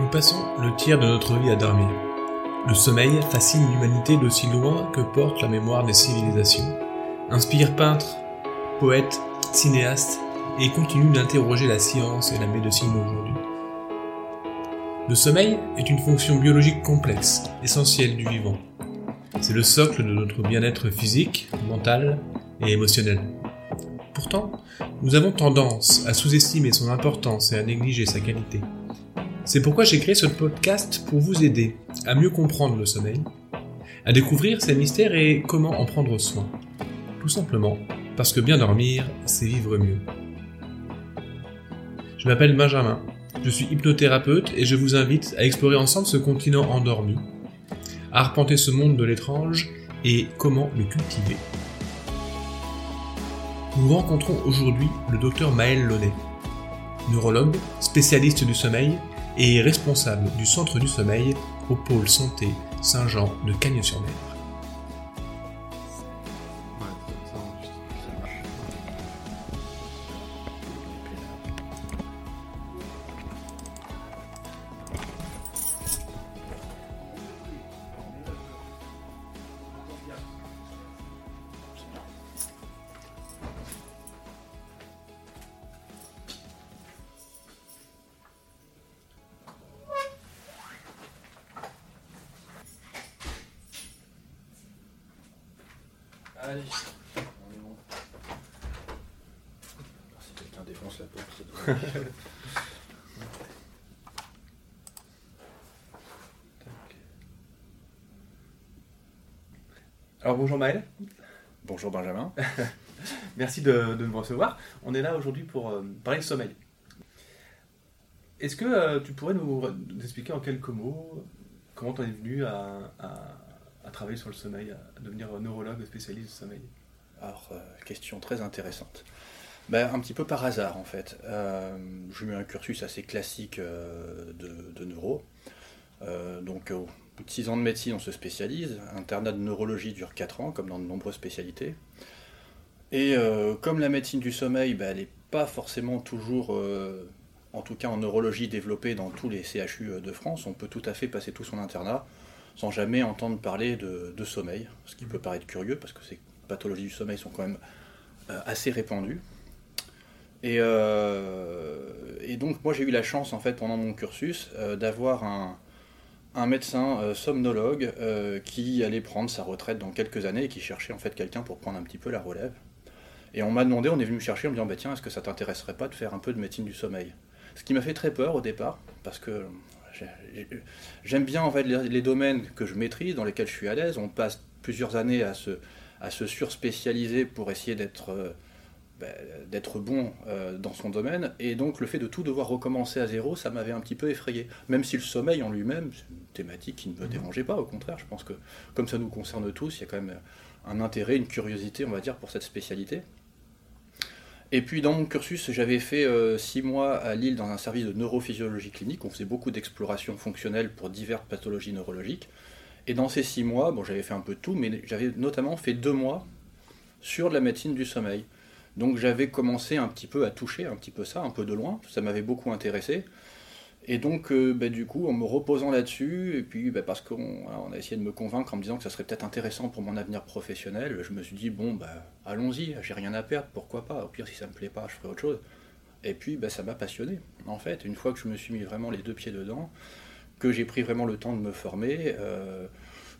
Nous passons le tiers de notre vie à dormir. Le sommeil fascine l'humanité d'aussi loin que porte la mémoire des civilisations, inspire peintres, poètes, cinéastes et continue d'interroger la science et la médecine aujourd'hui. Le sommeil est une fonction biologique complexe, essentielle du vivant. C'est le socle de notre bien-être physique, mental et émotionnel. Pourtant, nous avons tendance à sous-estimer son importance et à négliger sa qualité. C'est pourquoi j'ai créé ce podcast pour vous aider à mieux comprendre le sommeil, à découvrir ses mystères et comment en prendre soin. Tout simplement parce que bien dormir, c'est vivre mieux. Je m'appelle Benjamin, je suis hypnothérapeute et je vous invite à explorer ensemble ce continent endormi, à arpenter ce monde de l'étrange et comment le cultiver. Nous rencontrons aujourd'hui le docteur Maël Launay, neurologue, spécialiste du sommeil et responsable du centre du sommeil au pôle santé Saint-Jean de Cagnes-sur-Mer. Alors bonjour Maël, Bonjour Benjamin. merci de, de me recevoir. On est là aujourd'hui pour euh, parler de sommeil. Est-ce que euh, tu pourrais nous, nous expliquer en quelques mots comment tu en es venu à, à- à travailler sur le sommeil, à devenir neurologue spécialiste du sommeil? Alors, euh, question très intéressante. Ben, un petit peu par hasard en fait. J'ai eu un cursus assez classique de, de neuro. Donc bout de 6 ans de médecine, on se spécialise. Internat de neurologie dure 4 ans, comme dans de nombreuses spécialités. Et euh, comme la médecine du sommeil, ben, elle n'est pas forcément toujours, euh, en tout cas en neurologie, développée dans tous les CHU de France, on peut tout à fait passer tout son internat sans jamais entendre parler de, sommeil, ce qui peut paraître curieux parce que ces pathologies du sommeil sont quand même euh, assez répandues. Et, euh, et donc moi j'ai eu la chance en fait pendant mon cursus euh, d'avoir un, un médecin euh, somnologue euh, qui allait prendre sa retraite dans quelques années et qui cherchait en fait quelqu'un pour prendre un petit peu la relève. Et on m'a demandé, on est venu me chercher en me disant bah, tiens est-ce que ça t'intéresserait pas de faire un peu de médecine du sommeil? Ce qui m'a fait très peur au départ parce que j'ai- j'ai- j'aime bien en fait les, domaines que je maîtrise, dans lesquels je suis à l'aise. On passe plusieurs années à se, à se surspécialiser pour essayer d'être euh, d'être bon euh, dans son domaine. Et donc le fait de tout devoir recommencer à zéro, ça m'avait un petit peu effrayé. Même si le sommeil en lui-même, c'est une thématique qui ne me dérangeait pas, au contraire, je pense que comme ça nous concerne tous, il y a quand même un intérêt, une curiosité, on va dire, pour cette spécialité. Et puis dans mon cursus, j'avais fait euh, six mois à Lille dans un service de neurophysiologie clinique. On faisait beaucoup d'explorations fonctionnelles pour diverses pathologies neurologiques. Et dans ces six mois, bon, j'avais fait un peu de tout, mais j'avais notamment fait deux mois sur de la médecine du sommeil. Donc j'avais commencé un petit peu à toucher un petit peu ça, un peu de loin. Ça m'avait beaucoup intéressé. Et donc, euh, bah, du coup, en me reposant là-dessus, et puis bah, parce qu'on a essayé de me convaincre en me disant que ça serait peut-être intéressant pour mon avenir professionnel, je me suis dit, bon, bah, allons-y, j'ai rien à perdre, pourquoi pas? Au pire, si ça me plaît pas, je ferai autre chose. Et puis, bah, ça m'a passionné, en fait. Une fois que je me suis mis vraiment les deux pieds dedans, que j'ai pris vraiment le temps de me former, euh,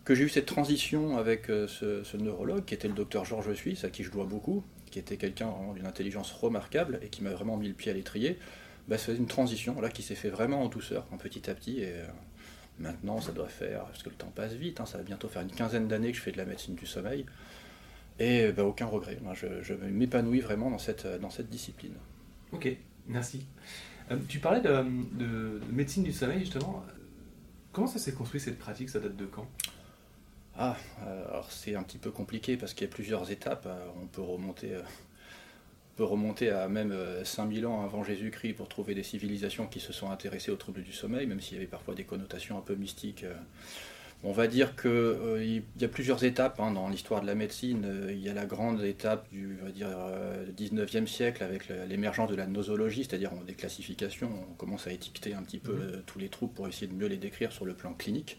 que j'ai eu cette transition avec euh, ce neurologue, qui était le docteur Georges Suisse, à qui je dois beaucoup, qui était quelqu'un d'une intelligence remarquable et qui m'a vraiment mis le pied à l'étrier, bah, c'est une transition là, qui s'est fait vraiment en douceur, en petit à petit. Et euh, maintenant, ça doit faire, parce que le temps passe vite, hein, ça va bientôt faire une quinzaine d'années que je fais de la médecine du sommeil. Et bah, aucun regret. Moi, je, m'épanouis vraiment dans cette, dans cette discipline. Ok, merci. Euh, tu parlais de- de médecine du sommeil justement. Comment ça s'est construit cette pratique? Ça date de quand? Ah, euh, alors c'est un petit peu compliqué parce qu'il y a plusieurs étapes. Euh, On peut remonter, euh, on peut remonter à même euh, 5000 ans avant Jésus-Christ pour trouver des civilisations qui se sont intéressées aux troubles du sommeil, même s'il y avait parfois des connotations un peu mystiques. euh, On va dire qu'il euh, y a plusieurs étapes hein, dans l'histoire de la médecine. Euh, il y a la grande étape du va dire, 19e siècle avec l'émergence de la nosologie, c'est-à-dire des classifications. On commence à étiqueter un petit peu mhm. tous les troubles pour essayer de mieux les décrire sur le plan clinique.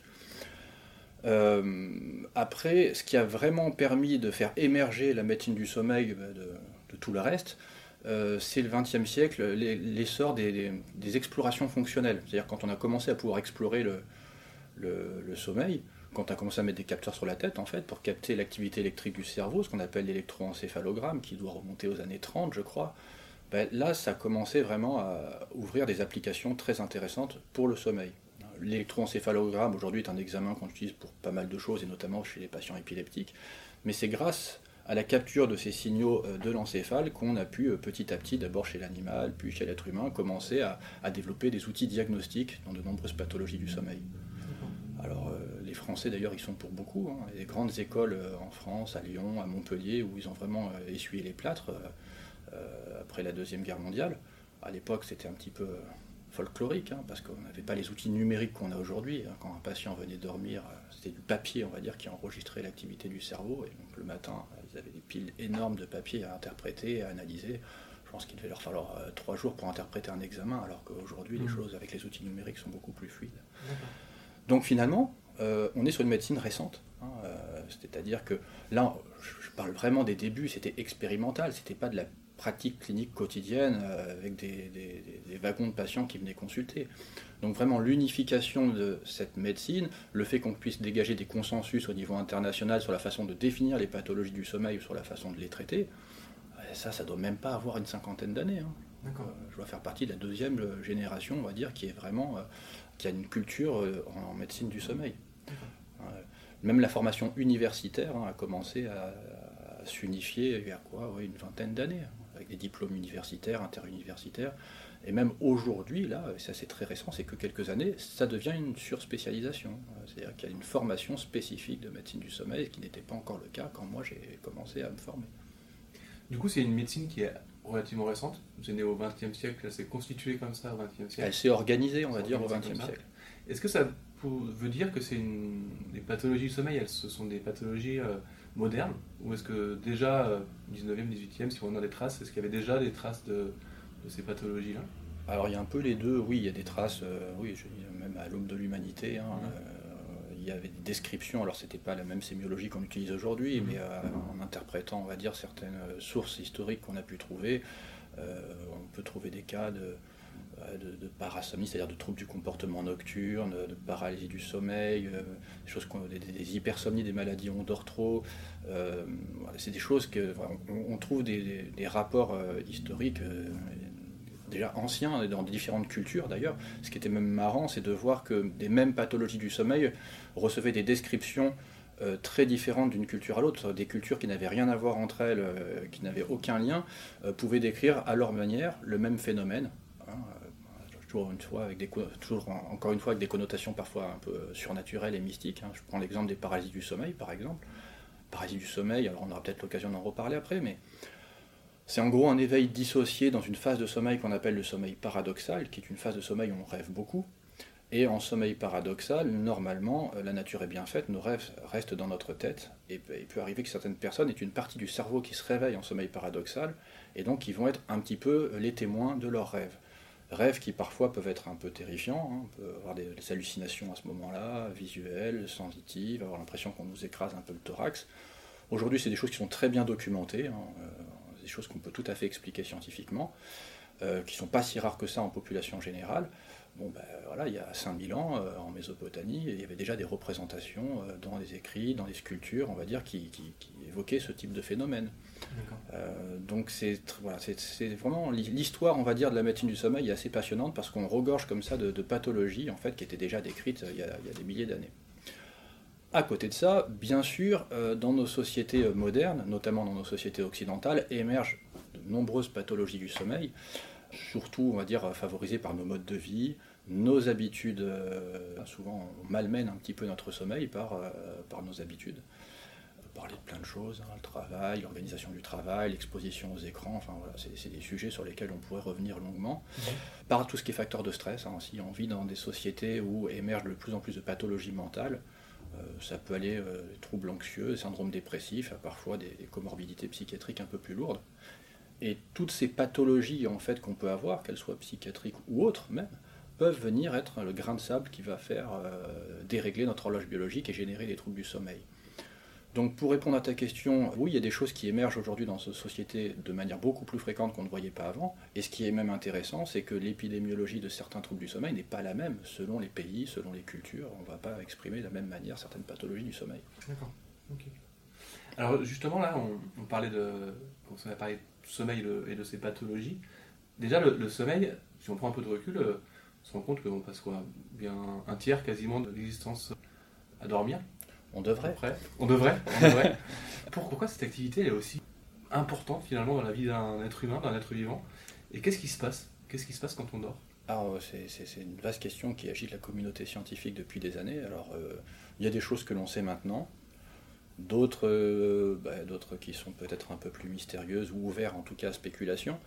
Après, ce qui a vraiment permis de faire émerger la médecine du sommeil bah, de, tout le reste, c'est le XXe siècle, l'essor des, explorations fonctionnelles. C'est-à-dire quand on a commencé à pouvoir explorer le, sommeil, quand on a commencé à mettre des capteurs sur la tête, en fait, pour capter l'activité électrique du cerveau, ce qu'on appelle l'électroencéphalogramme, qui doit remonter aux années 30, je crois, ben, là, ça a commencé vraiment à ouvrir des applications très intéressantes pour le sommeil. L'électroencéphalogramme, aujourd'hui, est un examen qu'on utilise pour pas mal de choses, et notamment chez les patients épileptiques, mais c'est grâce à la capture de ces signaux euh, de l'encéphale qu'on a pu euh, petit à petit, d'abord chez l'animal, puis chez l'être humain, commencer à développer des outils diagnostiques dans de nombreuses pathologies du sommeil. Alors euh, les Français d'ailleurs ils sont pour beaucoup. Hein. Des grandes écoles en France, à Lyon, à Montpellier, où ils ont vraiment essuyé les plâtres après la Deuxième Guerre mondiale. À l'époque c'était un petit peu folklorique, hein, parce qu'on n'avait pas les outils numériques qu'on a aujourd'hui. Hein. Quand un patient venait dormir, c'était du papier, on va dire, qui enregistrait l'activité du cerveau. Et donc le matin, ils avaient des piles énormes de papier à interpréter, à analyser. Je pense qu'il devait leur falloir trois jours pour interpréter un examen, alors qu'aujourd'hui, les mmh. choses avec les outils numériques sont beaucoup plus fluides. Donc finalement, euh, on est sur une médecine récente. Hein, euh, c'est-à-dire que là, je parle vraiment des débuts, c'était expérimental, c'était pas de la pratique clinique quotidienne euh, avec des, wagons de patients qui venaient consulter. Donc vraiment l'unification de cette médecine, le fait qu'on puisse dégager des consensus au niveau international sur la façon de définir les pathologies du sommeil ou sur la façon de les traiter, ça, ça doit même pas avoir une cinquantaine d'années. Hein. je dois faire partie de la deuxième génération, on va dire, qui est vraiment qui a une culture euh, en, médecine du sommeil. Même la formation universitaire hein, a commencé à, s'unifier vers quoi Une vingtaine d'années, diplômes universitaires, interuniversitaires. Et même aujourd'hui, là, ça c'est très récent, c'est que quelques années, ça devient une surspécialisation. C'est-à-dire qu'il y a une formation spécifique de médecine du sommeil, ce qui n'était pas encore le cas quand moi j'ai commencé à me former. Du coup, c'est une médecine qui est relativement récente. C'est né au XXe siècle, c'est constitué comme ça au XXe siècle. Elle s'est organisée, on va dire, au XXe siècle. Est-ce que ça veut dire que c'est une... les pathologies du sommeil, elles, ce sont des pathologies euh, modernes Ou est-ce que déjà, euh, 19e, 18e, si on a des traces, est-ce qu'il y avait déjà des traces de, ces pathologies-là? Alors il y a un peu les deux, oui, il y a des traces, euh, oui, même à l'aube de l'humanité. Hein, il y avait des descriptions, alors c'était pas la même sémiologie qu'on utilise aujourd'hui, mais en interprétant, on va dire, certaines sources historiques qu'on a pu trouver, on peut trouver des cas de, de, parasomnie, c'est-à-dire de troubles du comportement nocturne, de paralysie du sommeil, euh, des, choses des, hypersomnies, des maladies on dort trop. Euh, c'est des choses que on, trouve des, rapports euh, historiques déjà anciens dans différentes cultures d'ailleurs. Ce qui était même marrant, c'est de voir que des mêmes pathologies du sommeil recevaient des descriptions très différentes d'une culture à l'autre, des cultures qui n'avaient rien à voir entre elles, qui n'avaient aucun lien, pouvaient décrire à leur manière le même phénomène. Hein, toujours avec des encore une fois avec des connotations parfois un peu surnaturelles et mystiques. Hein. Je prends l'exemple des paralysies du sommeil, par exemple. Paralysie du sommeil, alors on aura peut-être l'occasion d'en reparler après, mais c'est en gros un éveil dissocié dans une phase de sommeil qu'on appelle le sommeil paradoxal, qui est une phase de sommeil où on rêve beaucoup. Et en sommeil paradoxal, normalement, euh, la nature est bien faite, nos rêves restent dans notre tête, et il peut arriver que certaines personnes aient une partie du cerveau qui se réveille en sommeil paradoxal, et donc ils vont être un petit peu les témoins de leurs rêves. Rêves qui parfois peuvent être un peu terrifiants, hein. on peut avoir des, hallucinations à ce moment-là, visuelles, sensitives, avoir l'impression qu'on nous écrase un peu le thorax. Aujourd'hui, c'est des choses qui sont très bien documentées, hein. euh, des choses qu'on peut tout à fait expliquer scientifiquement, euh, qui ne sont pas si rares que ça en population générale. Bon, ben voilà, il y a 5000 ans, euh, en Mésopotamie, il y avait déjà des représentations dans les écrits, dans les sculptures, on va dire, qui évoquaient ce type de phénomène. Euh, donc c'est voilà, vraiment l'histoire, on va dire, de la médecine du sommeil est assez passionnante parce qu'on regorge comme ça de, pathologies en fait qui étaient déjà décrites il y a, des milliers d'années. À côté de ça, bien sûr, euh, dans nos sociétés euh, modernes, notamment dans nos sociétés occidentales, émergent de nombreuses pathologies du sommeil, surtout, on va dire, favorisées par nos modes de vie, nos habitudes. souvent, on malmène un petit peu notre sommeil par, par nos habitudes parler de plein de choses, hein, le travail, l'organisation du travail, l'exposition aux écrans, enfin voilà, c'est des sujets sur lesquels on pourrait revenir longuement. Par tout ce qui est facteur de stress, hein, si on vit dans des sociétés où émergent de plus en plus de pathologies mentales, ça peut aller des troubles anxieux, syndrome dépressif, parfois des, comorbidités psychiatriques un peu plus lourdes. Et toutes ces pathologies en fait qu'on peut avoir, qu'elles soient psychiatriques ou autres même, peuvent venir être le grain de sable qui va faire dérégler notre horloge biologique et générer des troubles du sommeil. Donc pour répondre à ta question, oui, il y a des choses qui émergent aujourd'hui dans cette société de manière beaucoup plus fréquente qu'on ne voyait pas avant. Et ce qui est même intéressant, c'est que l'épidémiologie de certains troubles du sommeil n'est pas la même selon les pays, selon les cultures. On ne va pas exprimer de la même manière certaines pathologies du sommeil. D'accord. Alors justement là, on, parlait de, on a parlé sommeil et de ses pathologies. Déjà le, sommeil, si on prend un peu de recul, euh, on se rend compte qu'on passe quoi Bien un tiers quasiment de l'existence à dormir. On devrait. On devrait. Pourquoi cette activité est aussi importante finalement dans la vie d'un être humain, d'un être vivant? Et qu'est-ce qui se passe? Qu'est-ce qui se passe quand on dort? Alors, c'est une vaste question qui agite la communauté scientifique depuis des années. Alors, euh, il y a des choses que l'on sait maintenant, d'autres euh, bah, d'autres qui sont peut-être un peu plus mystérieuses ou ouvertes en tout cas à spéculation.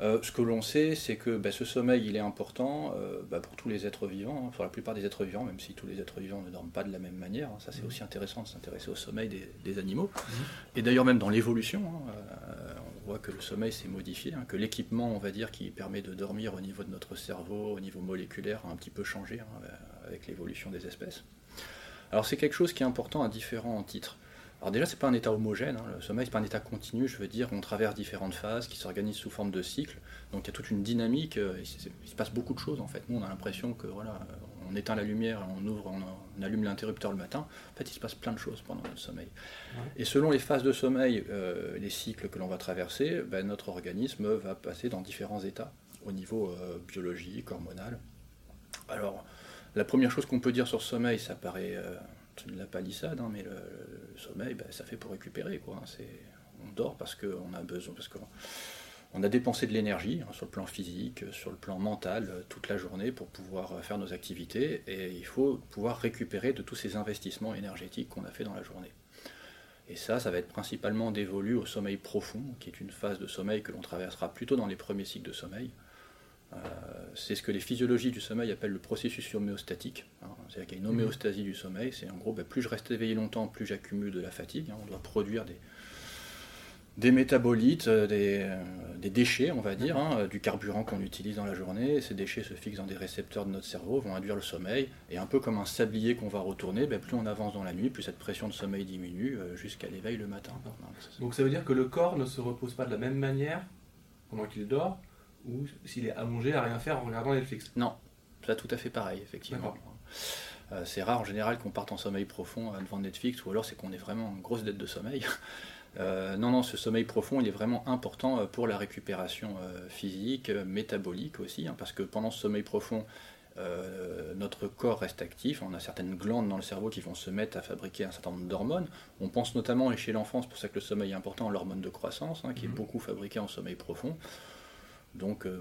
Euh, ce que l'on sait, c'est que bah, ce sommeil, il est important euh, bah, pour tous les êtres vivants, hein, pour la plupart des êtres vivants, même si tous les êtres vivants ne dorment pas de la même manière. Hein. ça, c'est mmh. aussi intéressant de s'intéresser au sommeil des, animaux. Mmh. Et d'ailleurs, même dans l'évolution, hein, euh, on voit que le sommeil s'est modifié, que l'équipement, on va dire, qui permet de dormir au niveau de notre cerveau, au niveau moléculaire, a un petit peu changé avec l'évolution des espèces. Alors, c'est quelque chose qui est important à différents titres. Alors déjà, c'est pas un état homogène. Hein. Le sommeil, c'est pas un état continu. Je veux dire, on traverse différentes phases qui s'organisent sous forme de cycles. Donc il y a toute une dynamique. Euh, il se passe beaucoup de choses en fait. Nous, on a l'impression que voilà, on éteint la lumière, on ouvre, on, allume l'interrupteur le matin. En fait, il se passe plein de choses pendant le sommeil. Et selon les phases de sommeil, euh, les cycles que l'on va traverser, ben, notre organisme va passer dans différents états au niveau euh, biologique, hormonal. Alors, la première chose qu'on peut dire sur le sommeil, ça paraît la palissade, hein, mais le, sommeil, ben, ça fait pour récupérer. Quoi. Hein. on dort parce qu'on a besoin, parce qu'on a dépensé de l'énergie hein, sur le plan physique, sur le plan mental, euh, toute la journée pour pouvoir euh, faire nos activités, et il faut pouvoir récupérer de tous ces investissements énergétiques qu'on a fait dans la journée. Et ça, ça va être principalement dévolu au sommeil profond, qui est une phase de sommeil que l'on traversera plutôt dans les premiers cycles de sommeil. Euh, c'est ce que les physiologies du sommeil appellent le processus homéostatique. Hein. C'est-à-dire qu'il y a une mhm. homéostasie du sommeil. C'est en gros, ben, plus je reste éveillé longtemps, plus j'accumule de la fatigue. Hein. On doit produire des, des métabolites, euh, euh, des, déchets, on va dire, hein, du carburant qu'on utilise dans la journée. Ces déchets se fixent dans des récepteurs de notre cerveau, vont induire le sommeil. Et un peu comme un sablier qu'on va retourner, ben, plus on avance dans la nuit, plus cette pression de sommeil diminue jusqu'à l'éveil le matin. Donc ça veut dire que le corps ne se repose pas de la même manière pendant qu'il dort ou s'il est allongé à rien faire en regardant Netflix Non, c'est tout à fait pareil, effectivement. Euh, c'est rare en général qu'on parte en sommeil profond devant Netflix, ou alors c'est qu'on est vraiment en grosse dette de sommeil. Euh, non, non, ce sommeil profond, il est vraiment important euh, pour la récupération physique, métabolique aussi, hein, parce que pendant ce sommeil profond, notre corps reste actif, on a certaines glandes dans le cerveau qui vont se mettre à fabriquer un certain nombre d'hormones. On pense notamment, et chez l'enfant, c'est pour ça que le sommeil est important, l'hormone de croissance, hein, qui est mhm. beaucoup fabriquée en sommeil profond. Donc euh,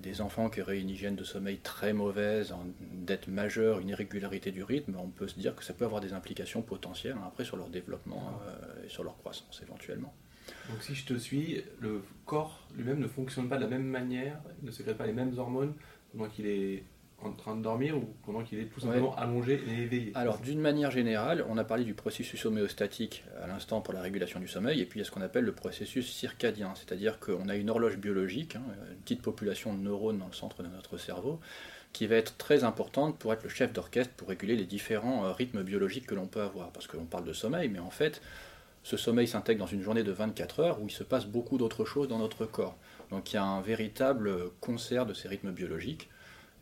des, enfants qui auraient une hygiène de sommeil très mauvaise, une dette majeure, une irrégularité du rythme, on peut se dire que ça peut avoir des implications potentielles hein, après sur leur développement euh, et sur leur croissance éventuellement. Donc si je te suis, le corps lui-même ne fonctionne pas de la même manière, ne sécrète pas les mêmes hormones pendant qu'il est en train de dormir ou pendant qu'il est tout simplement allongé et éveillé Alors, d'une manière générale, on a parlé du processus homéostatique à l'instant pour la régulation du sommeil, et puis il y a ce qu'on appelle le processus circadien, c'est-à-dire qu'on a une horloge biologique, hein, une petite population de neurones dans le centre de notre cerveau, qui va être très importante pour être le chef d'orchestre pour réguler les différents euh, rythmes biologiques que l'on peut avoir. Parce qu'on parle de sommeil, mais en fait, ce sommeil s'intègre dans une journée de 24 heures où il se passe beaucoup d'autres choses dans notre corps. Donc il y a un véritable concert de ces rythmes biologiques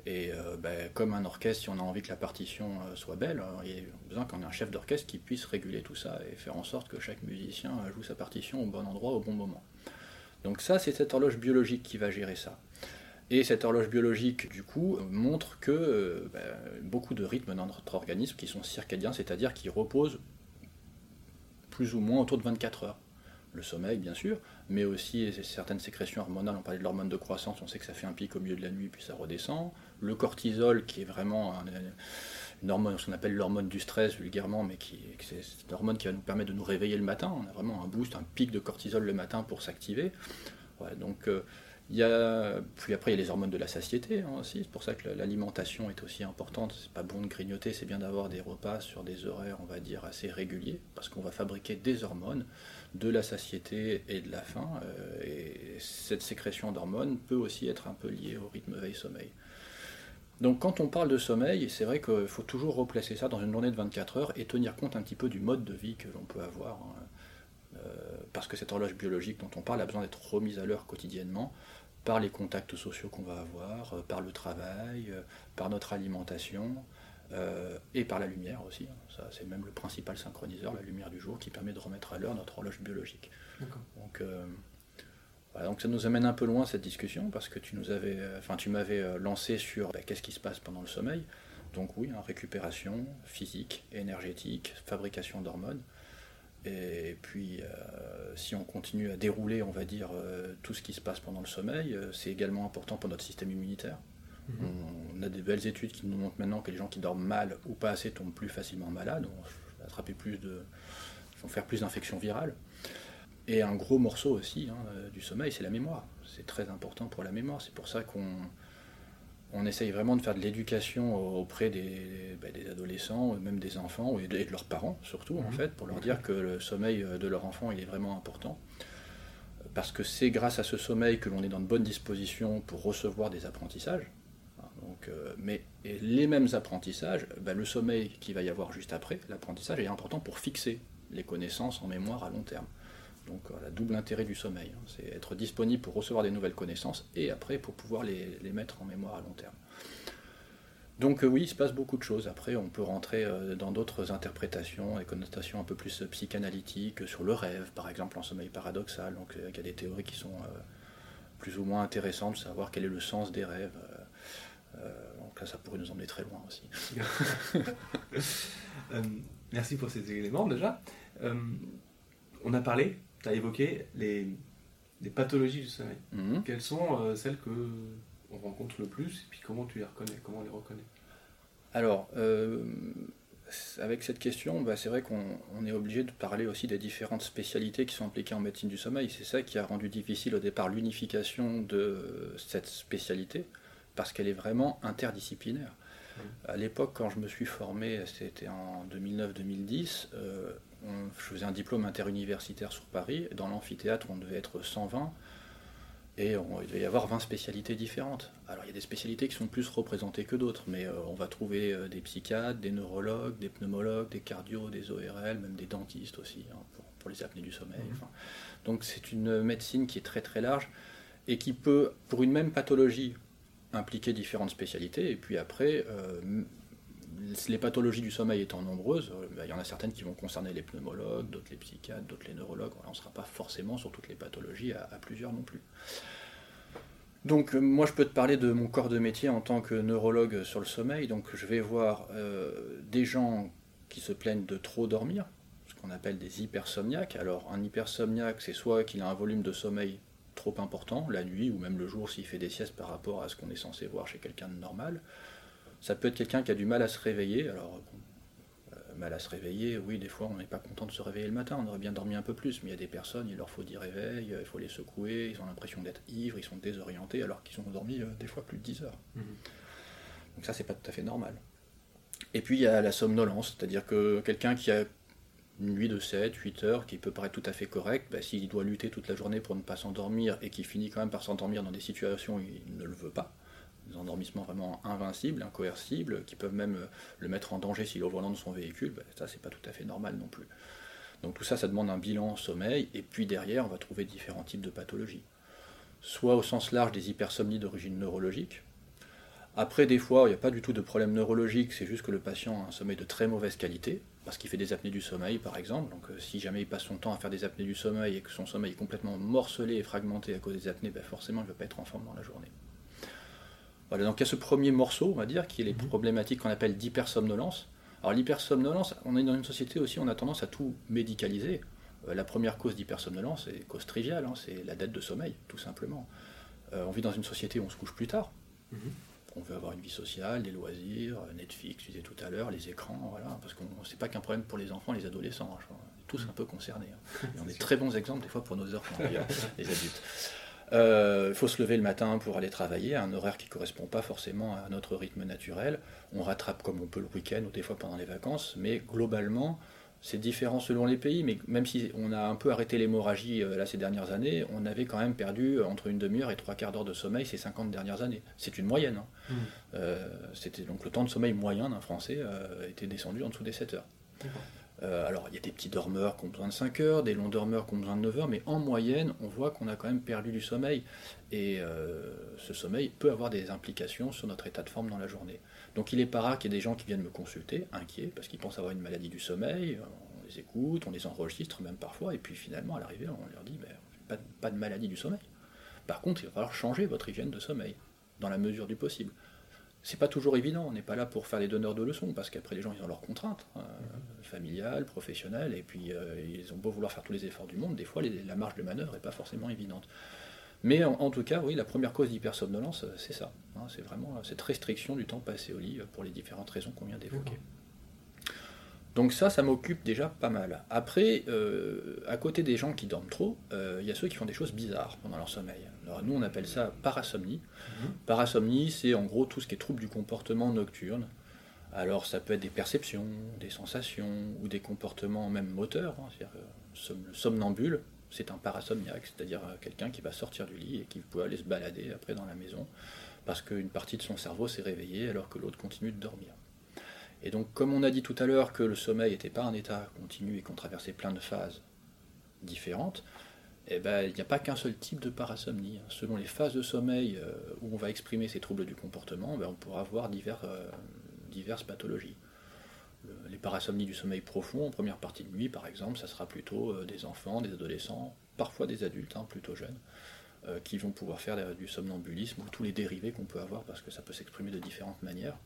et euh, ben, comme un orchestre, si on a envie que la partition euh, soit belle, euh, il y a besoin qu'on ait un chef d'orchestre qui puisse réguler tout ça et faire en sorte que chaque musicien joue sa partition au bon endroit, au bon moment. Donc ça, c'est cette horloge biologique qui va gérer ça. Et cette horloge biologique, du coup, montre que ben, beaucoup de rythmes dans notre organisme qui sont circadiens, c'est-à-dire qui reposent plus ou moins autour de 24 heures le sommeil bien sûr, mais aussi certaines sécrétions hormonales, on parlait de l'hormone de croissance, on sait que ça fait un pic au milieu de la nuit puis ça redescend, le cortisol qui est vraiment une hormone, ce qu'on appelle l'hormone du stress vulgairement, mais qui c'est une hormone qui va nous permettre de nous réveiller le matin, on a vraiment un boost, un pic de cortisol le matin pour s'activer. donc euh, Il y a, puis après, il y a les hormones de la satiété hein, aussi. C'est pour ça que l'alimentation est aussi importante. C'est pas bon de grignoter, c'est bien d'avoir des repas sur des horaires, on va dire, assez réguliers, parce qu'on va fabriquer des hormones de la satiété et de la faim. Euh, et cette sécrétion d'hormones peut aussi être un peu liée au rythme veille-sommeil. Donc quand on parle de sommeil, c'est vrai qu'il faut toujours replacer ça dans une journée de 24 heures et tenir compte un petit peu du mode de vie que l'on peut avoir. Hein. Euh, parce que cette horloge biologique dont on parle a besoin d'être remise à l'heure quotidiennement par les contacts sociaux qu'on va avoir, euh, par le travail, euh, par notre alimentation et par la lumière aussi. Hein. Ça, c'est même le principal synchroniseur, la lumière du jour, qui permet de remettre à l'heure notre horloge biologique. Donc, donc ça nous amène un peu loin cette discussion parce que tu nous avais, enfin tu m'avais lancé sur bah, qu'est-ce qui se passe pendant le sommeil. Donc oui, hein, récupération physique, énergétique, fabrication d'hormones. Et puis, euh, si on continue à dérouler, on va dire, euh, tout ce qui se passe pendant le sommeil, euh, c'est également important pour notre système immunitaire. Mhm. On, a des belles études qui nous montrent maintenant que les gens qui dorment mal ou pas assez tombent plus facilement malades, vont attraper plus de, vont faire plus d'infections virales. Et un gros morceau aussi hein, du sommeil, c'est la mémoire. C'est très important pour la mémoire. C'est pour ça qu'on on essaye vraiment de faire de l'éducation auprès des, ben, des, adolescents, même des enfants et de, leurs parents surtout en mhm. fait, pour leur dire que le sommeil de leur enfant il est vraiment important. Parce que c'est grâce à ce sommeil que l'on est dans de bonnes dispositions pour recevoir des apprentissages. Donc, euh, mais les mêmes apprentissages, ben, le sommeil qu'il va y avoir juste après, l'apprentissage est important pour fixer les connaissances en mémoire à long terme. Donc le double intérêt du sommeil, hein. c'est être disponible pour recevoir des nouvelles connaissances et après pour pouvoir les, mettre en mémoire à long terme. Donc euh, oui, il se passe beaucoup de choses. Après, on peut rentrer euh, dans d'autres interprétations, des connotations un peu plus psychanalytiques sur le rêve, par exemple en sommeil paradoxal. Donc il y a des théories qui sont euh, plus ou moins intéressantes, savoir quel est le sens des rêves. donc là, ça pourrait nous emmener très loin aussi. merci pour ces éléments déjà. on a parlé tu as évoqué les, pathologies du sommeil. Mhm. Quelles sont euh, celles que on rencontre le plus et puis comment tu les reconnais, comment on les reconnaît? Alors, euh, avec cette question, bah, c'est vrai qu'on est obligé de parler aussi des différentes spécialités qui sont impliquées en médecine du sommeil. C'est ça qui a rendu difficile au départ l'unification de cette spécialité, parce qu'elle est vraiment interdisciplinaire. À l'époque, quand je me suis formé, c'était en 2009-2010, je faisais un diplôme interuniversitaire sur Paris. Dans l'amphithéâtre, on devait être 120 et il devait y avoir 20 spécialités différentes. Alors il y a des spécialités qui sont plus représentées que d'autres, mais euh, on va trouver euh, des psychiatres, des neurologues, des pneumologues, des cardio, des ORL, même des dentistes aussi, hein, pour, les apnées du sommeil. Mhm. donc c'est une médecine qui est très très large et qui peut, pour une même pathologie, impliquer différentes spécialités, et puis après, euh, les pathologies du sommeil étant nombreuses, euh, bah, il y en a certaines qui vont concerner les pneumologues, d'autres les psychiatres, d'autres les neurologues. on ne sera pas forcément sur toutes les pathologies à, plusieurs non plus. Donc euh, moi je peux te parler de mon corps de métier en tant que neurologue sur le sommeil. Donc je vais voir euh, des gens qui se plaignent de trop dormir, ce qu'on appelle des hypersomniaques. Alors un hypersomniaque c'est soit qu'il a un volume de sommeil trop important la nuit ou même le jour s'il fait des siestes par rapport à ce qu'on est censé voir chez quelqu'un de normal, ça peut être quelqu'un qui a du mal à se réveiller. Alors, euh, mal à se réveiller, oui, des fois on n'est pas content de se réveiller le matin, on aurait bien dormi un peu plus, mais il y a des personnes, il leur faut 10 réveils, il faut les secouer, ils ont l'impression d'être ivres, ils sont désorientés alors qu'ils ont dormi euh, des fois plus de 10 heures. Mhm. Donc ça, c'est pas tout à fait normal. Et puis il y a la somnolence, c'est-à-dire que quelqu'un qui a une nuit de 7, 8 heures, qui peut paraître tout à fait correct, bah, s'il doit lutter toute la journée pour ne pas s'endormir et qui finit quand même par s'endormir dans des situations où il ne le veut pas, des endormissements vraiment invincibles, incoercibles, qui peuvent même euh, le mettre en danger s'il est au de son véhicule, ben, ça c'est pas tout à fait normal non plus. Donc tout ça, ça demande un bilan sommeil, et puis derrière, on va trouver différents types de pathologies. Soit au sens large des hypersomnies d'origine neurologique. Après, des fois, il n'y a pas du tout de problème neurologique, c'est juste que le patient a un sommeil de très mauvaise qualité, parce qu'il fait des apnées du sommeil, par exemple. Donc euh, si jamais il passe son temps à faire des apnées du sommeil et que son sommeil est complètement morcelé et fragmenté à cause des apnées, ben, forcément, il ne va pas être en forme dans la journée. Voilà, donc il y a ce premier morceau, on va dire, qui est les mhm. problématiques qu'on appelle d'hypersomnolence. Alors l'hypersomnolence, on est dans une société aussi, on a tendance à tout médicaliser. Euh, la première cause d'hypersomnolence, c'est cause triviale, hein, c'est la dette de sommeil, tout simplement. Euh, on vit dans une société où on se couche plus tard. Mhm. On veut avoir une vie sociale, des loisirs, Netflix, tu disais tout à l'heure, les écrans, voilà, parce qu'on c'est pas qu'un problème pour les enfants, les adolescents, hein, est tous mhm. un peu concernés. Hein. Et on est très bons exemples des fois pour nos enfants, les adultes. Il faut se lever le matin pour aller travailler, à un horaire qui ne correspond pas forcément à notre rythme naturel. On rattrape comme on peut le week-end ou des fois pendant les vacances, mais globalement, c'est différent selon les pays, mais même si on a un peu arrêté l'hémorragie là ces dernières années, on avait quand même perdu entre une demi-heure et trois quarts d'heure de sommeil ces 50 dernières années. C'est une moyenne. Hein. Mmh. C'était donc le temps de sommeil moyen d'un Français était descendu en dessous des 7 heures. Euh, alors, il y a des petits dormeurs qui ont besoin de 5 heures, des longs dormeurs qui ont besoin de 9 heures, mais en moyenne, on voit qu'on a quand même perdu du sommeil. Et euh, ce sommeil peut avoir des implications sur notre état de forme dans la journée. Donc, il est pas rare qu'il y ait des gens qui viennent me consulter, inquiets, parce qu'ils pensent avoir une maladie du sommeil. On les écoute, on les enregistre même parfois, et puis finalement, à l'arrivée, on leur dit pas, pas de maladie du sommeil. Par contre, il va falloir changer votre hygiène de sommeil, dans la mesure du possible c'est pas toujours évident. On n'est pas là pour faire les donneurs de leçons, parce qu'après les gens ils ont leurs contraintes hein, mhm. familiales, professionnelles, et puis euh, ils ont beau vouloir faire tous les efforts du monde, des fois la marge de manœuvre n'est pas forcément évidente. Mais en, tout cas, oui, la première cause d'hypersomnolence, euh, c'est ça. Hein, c'est vraiment euh, cette restriction du temps passé au lit pour les différentes raisons qu'on vient d'évoquer. Donc ça, ça m'occupe déjà pas mal. Après, euh, à côté des gens qui dorment trop, il y a ceux qui font des choses bizarres pendant leur sommeil. Alors nous, on appelle ça parasomnie. Mhm. Parasomnie, c'est en gros tout ce qui est trouble du comportement nocturne. Alors ça peut être des perceptions, des sensations ou des comportements même moteurs. Hein. c'est-à-dire le somnambule, c'est un parasomniaque, c'est-à-dire euh, quelqu'un qui va sortir du lit et qui peut aller se balader après dans la maison parce qu'une partie de son cerveau s'est réveillée alors que l'autre continue de dormir. Et donc, comme on a dit tout à l'heure que le sommeil n'était pas un état continu et qu'on traversait plein de phases différentes, eh ben, il n'y a pas qu'un seul type de parasomnie. Selon les phases de sommeil euh, où on va exprimer ces troubles du comportement, ben, on pourra avoir euh, diverses pathologies. les parasomnies du sommeil profond, en première partie de nuit par exemple, ça sera plutôt euh, des enfants, des adolescents, parfois des adultes, hein, plutôt jeunes, qui vont pouvoir faire du somnambulisme ou tous les dérivés qu'on peut avoir parce que ça peut s'exprimer de différentes manières.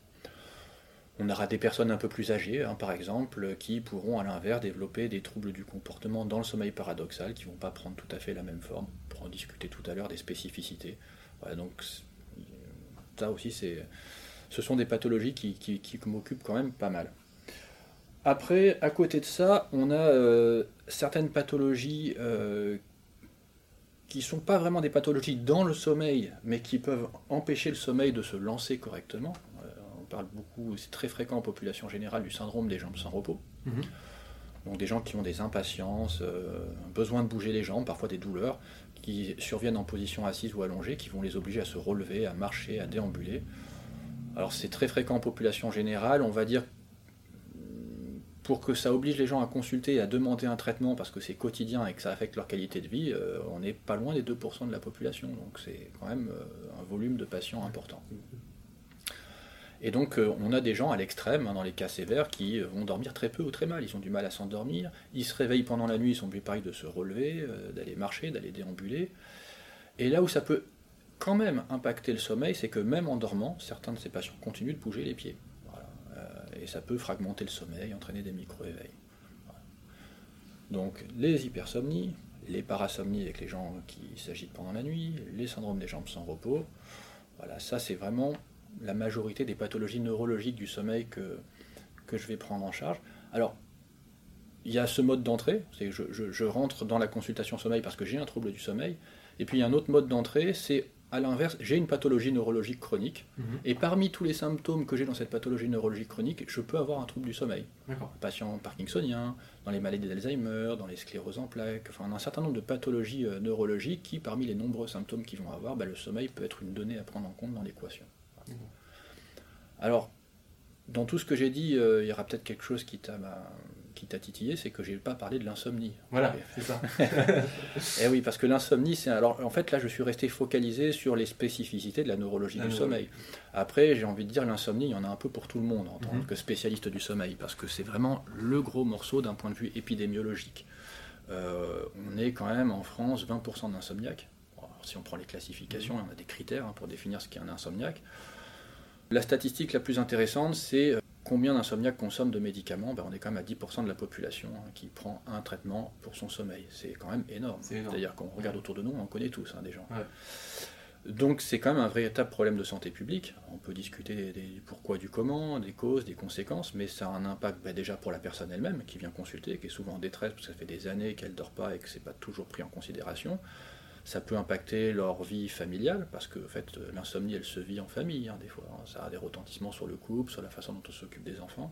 On aura des personnes un peu plus âgées, hein, par exemple, qui pourront à l'inverse développer des troubles du comportement dans le sommeil paradoxal, qui ne vont pas prendre tout à fait la même forme. On en discuter tout à l'heure des spécificités. donc ça aussi, ce sont des pathologies qui, m'occupent quand même pas mal. Après, à côté de ça, on a euh, certaines pathologies euh, qui ne sont pas vraiment des pathologies dans le sommeil, mais qui peuvent empêcher le sommeil de se lancer correctement parle beaucoup, c'est très fréquent en population générale, du syndrome des jambes sans repos. Mhm. Donc des gens qui ont des impatiences, euh, besoin de bouger les jambes, parfois des douleurs, qui surviennent en position assise ou allongée, qui vont les obliger à se relever, à marcher, à déambuler. Alors c'est très fréquent en population générale, on va dire pour que ça oblige les gens à consulter et à demander un traitement parce que c'est quotidien et que ça affecte leur qualité de vie, euh, on n'est pas loin des 2% de la population. Donc c'est quand même euh, un volume de patients important. Et donc euh, on a des gens à l'extrême, hein, dans les cas sévères, qui euh, vont dormir très peu ou très mal. Ils ont du mal à s'endormir, ils se réveillent pendant la nuit, ils sont obligés pareil de se relever, euh, d'aller marcher, d'aller déambuler. Et là où ça peut quand même impacter le sommeil, c'est que même en dormant, certains de ces patients continuent de bouger les pieds. et ça peut fragmenter le sommeil, entraîner des micro-éveils. Donc les hypersomnies, les parasomnies avec les gens qui s'agitent pendant la nuit, les syndromes des jambes sans repos, voilà, ça c'est vraiment la majorité des pathologies neurologiques du sommeil que, que je vais prendre en charge. Alors, il y a ce mode d'entrée, c'est que je, rentre dans la consultation sommeil parce que j'ai un trouble du sommeil, et puis il y a un autre mode d'entrée, c'est à l'inverse, j'ai une pathologie neurologique chronique, mhm. et parmi tous les symptômes que j'ai dans cette pathologie neurologique chronique, je peux avoir un trouble du sommeil. Patient parkinsonien, dans les maladies d'Alzheimer, dans les scléroses en plaques, enfin un certain nombre de pathologies euh, neurologiques qui, parmi les nombreux symptômes qu'ils vont avoir, bah, le sommeil peut être une donnée à prendre en compte dans l'équation. Alors, dans tout ce que j'ai dit, euh, il y aura peut-être quelque chose qui t'a qui t'a titillé, c'est que j'ai pas parlé de l'insomnie. Voilà, c'est ça. Eh oui, parce que l'insomnie, c'est alors en fait là, je suis resté focalisé sur les spécificités de la neurologie du sommeil. Après, j'ai envie de dire l'insomnie, il y en a un peu pour tout le monde en tant mhm. que spécialiste du sommeil, parce que c'est vraiment le gros morceau d'un point de vue épidémiologique. Euh, on est quand même en France 20% d'insomniaques. si on prend les classifications, mhm. on a des critères hein, pour définir ce qu'est un insomniaque. La statistique la plus intéressante, c'est euh, combien d'insomniaques consomment de médicaments. Ben, on est quand même à 10% de la population hein, qui prend un traitement pour son sommeil. C'est quand même énorme. C'est-à-dire qu'on regarde autour de nous, on connaît tous hein, des gens. Donc c'est quand même un véritable problème de santé publique. On peut discuter des, pourquoi, du comment, des causes, des conséquences, mais ça a un impact ben, déjà pour la personne elle-même qui vient consulter, qui est souvent en détresse parce que ça fait des années qu'elle ne dort pas et que ce n'est pas toujours pris en considération. Ça peut impacter leur vie familiale, parce que en fait, l'insomnie, elle se vit en famille, hein, des fois. Hein. Ça a des retentissements sur le couple, sur la façon dont on s'occupe des enfants.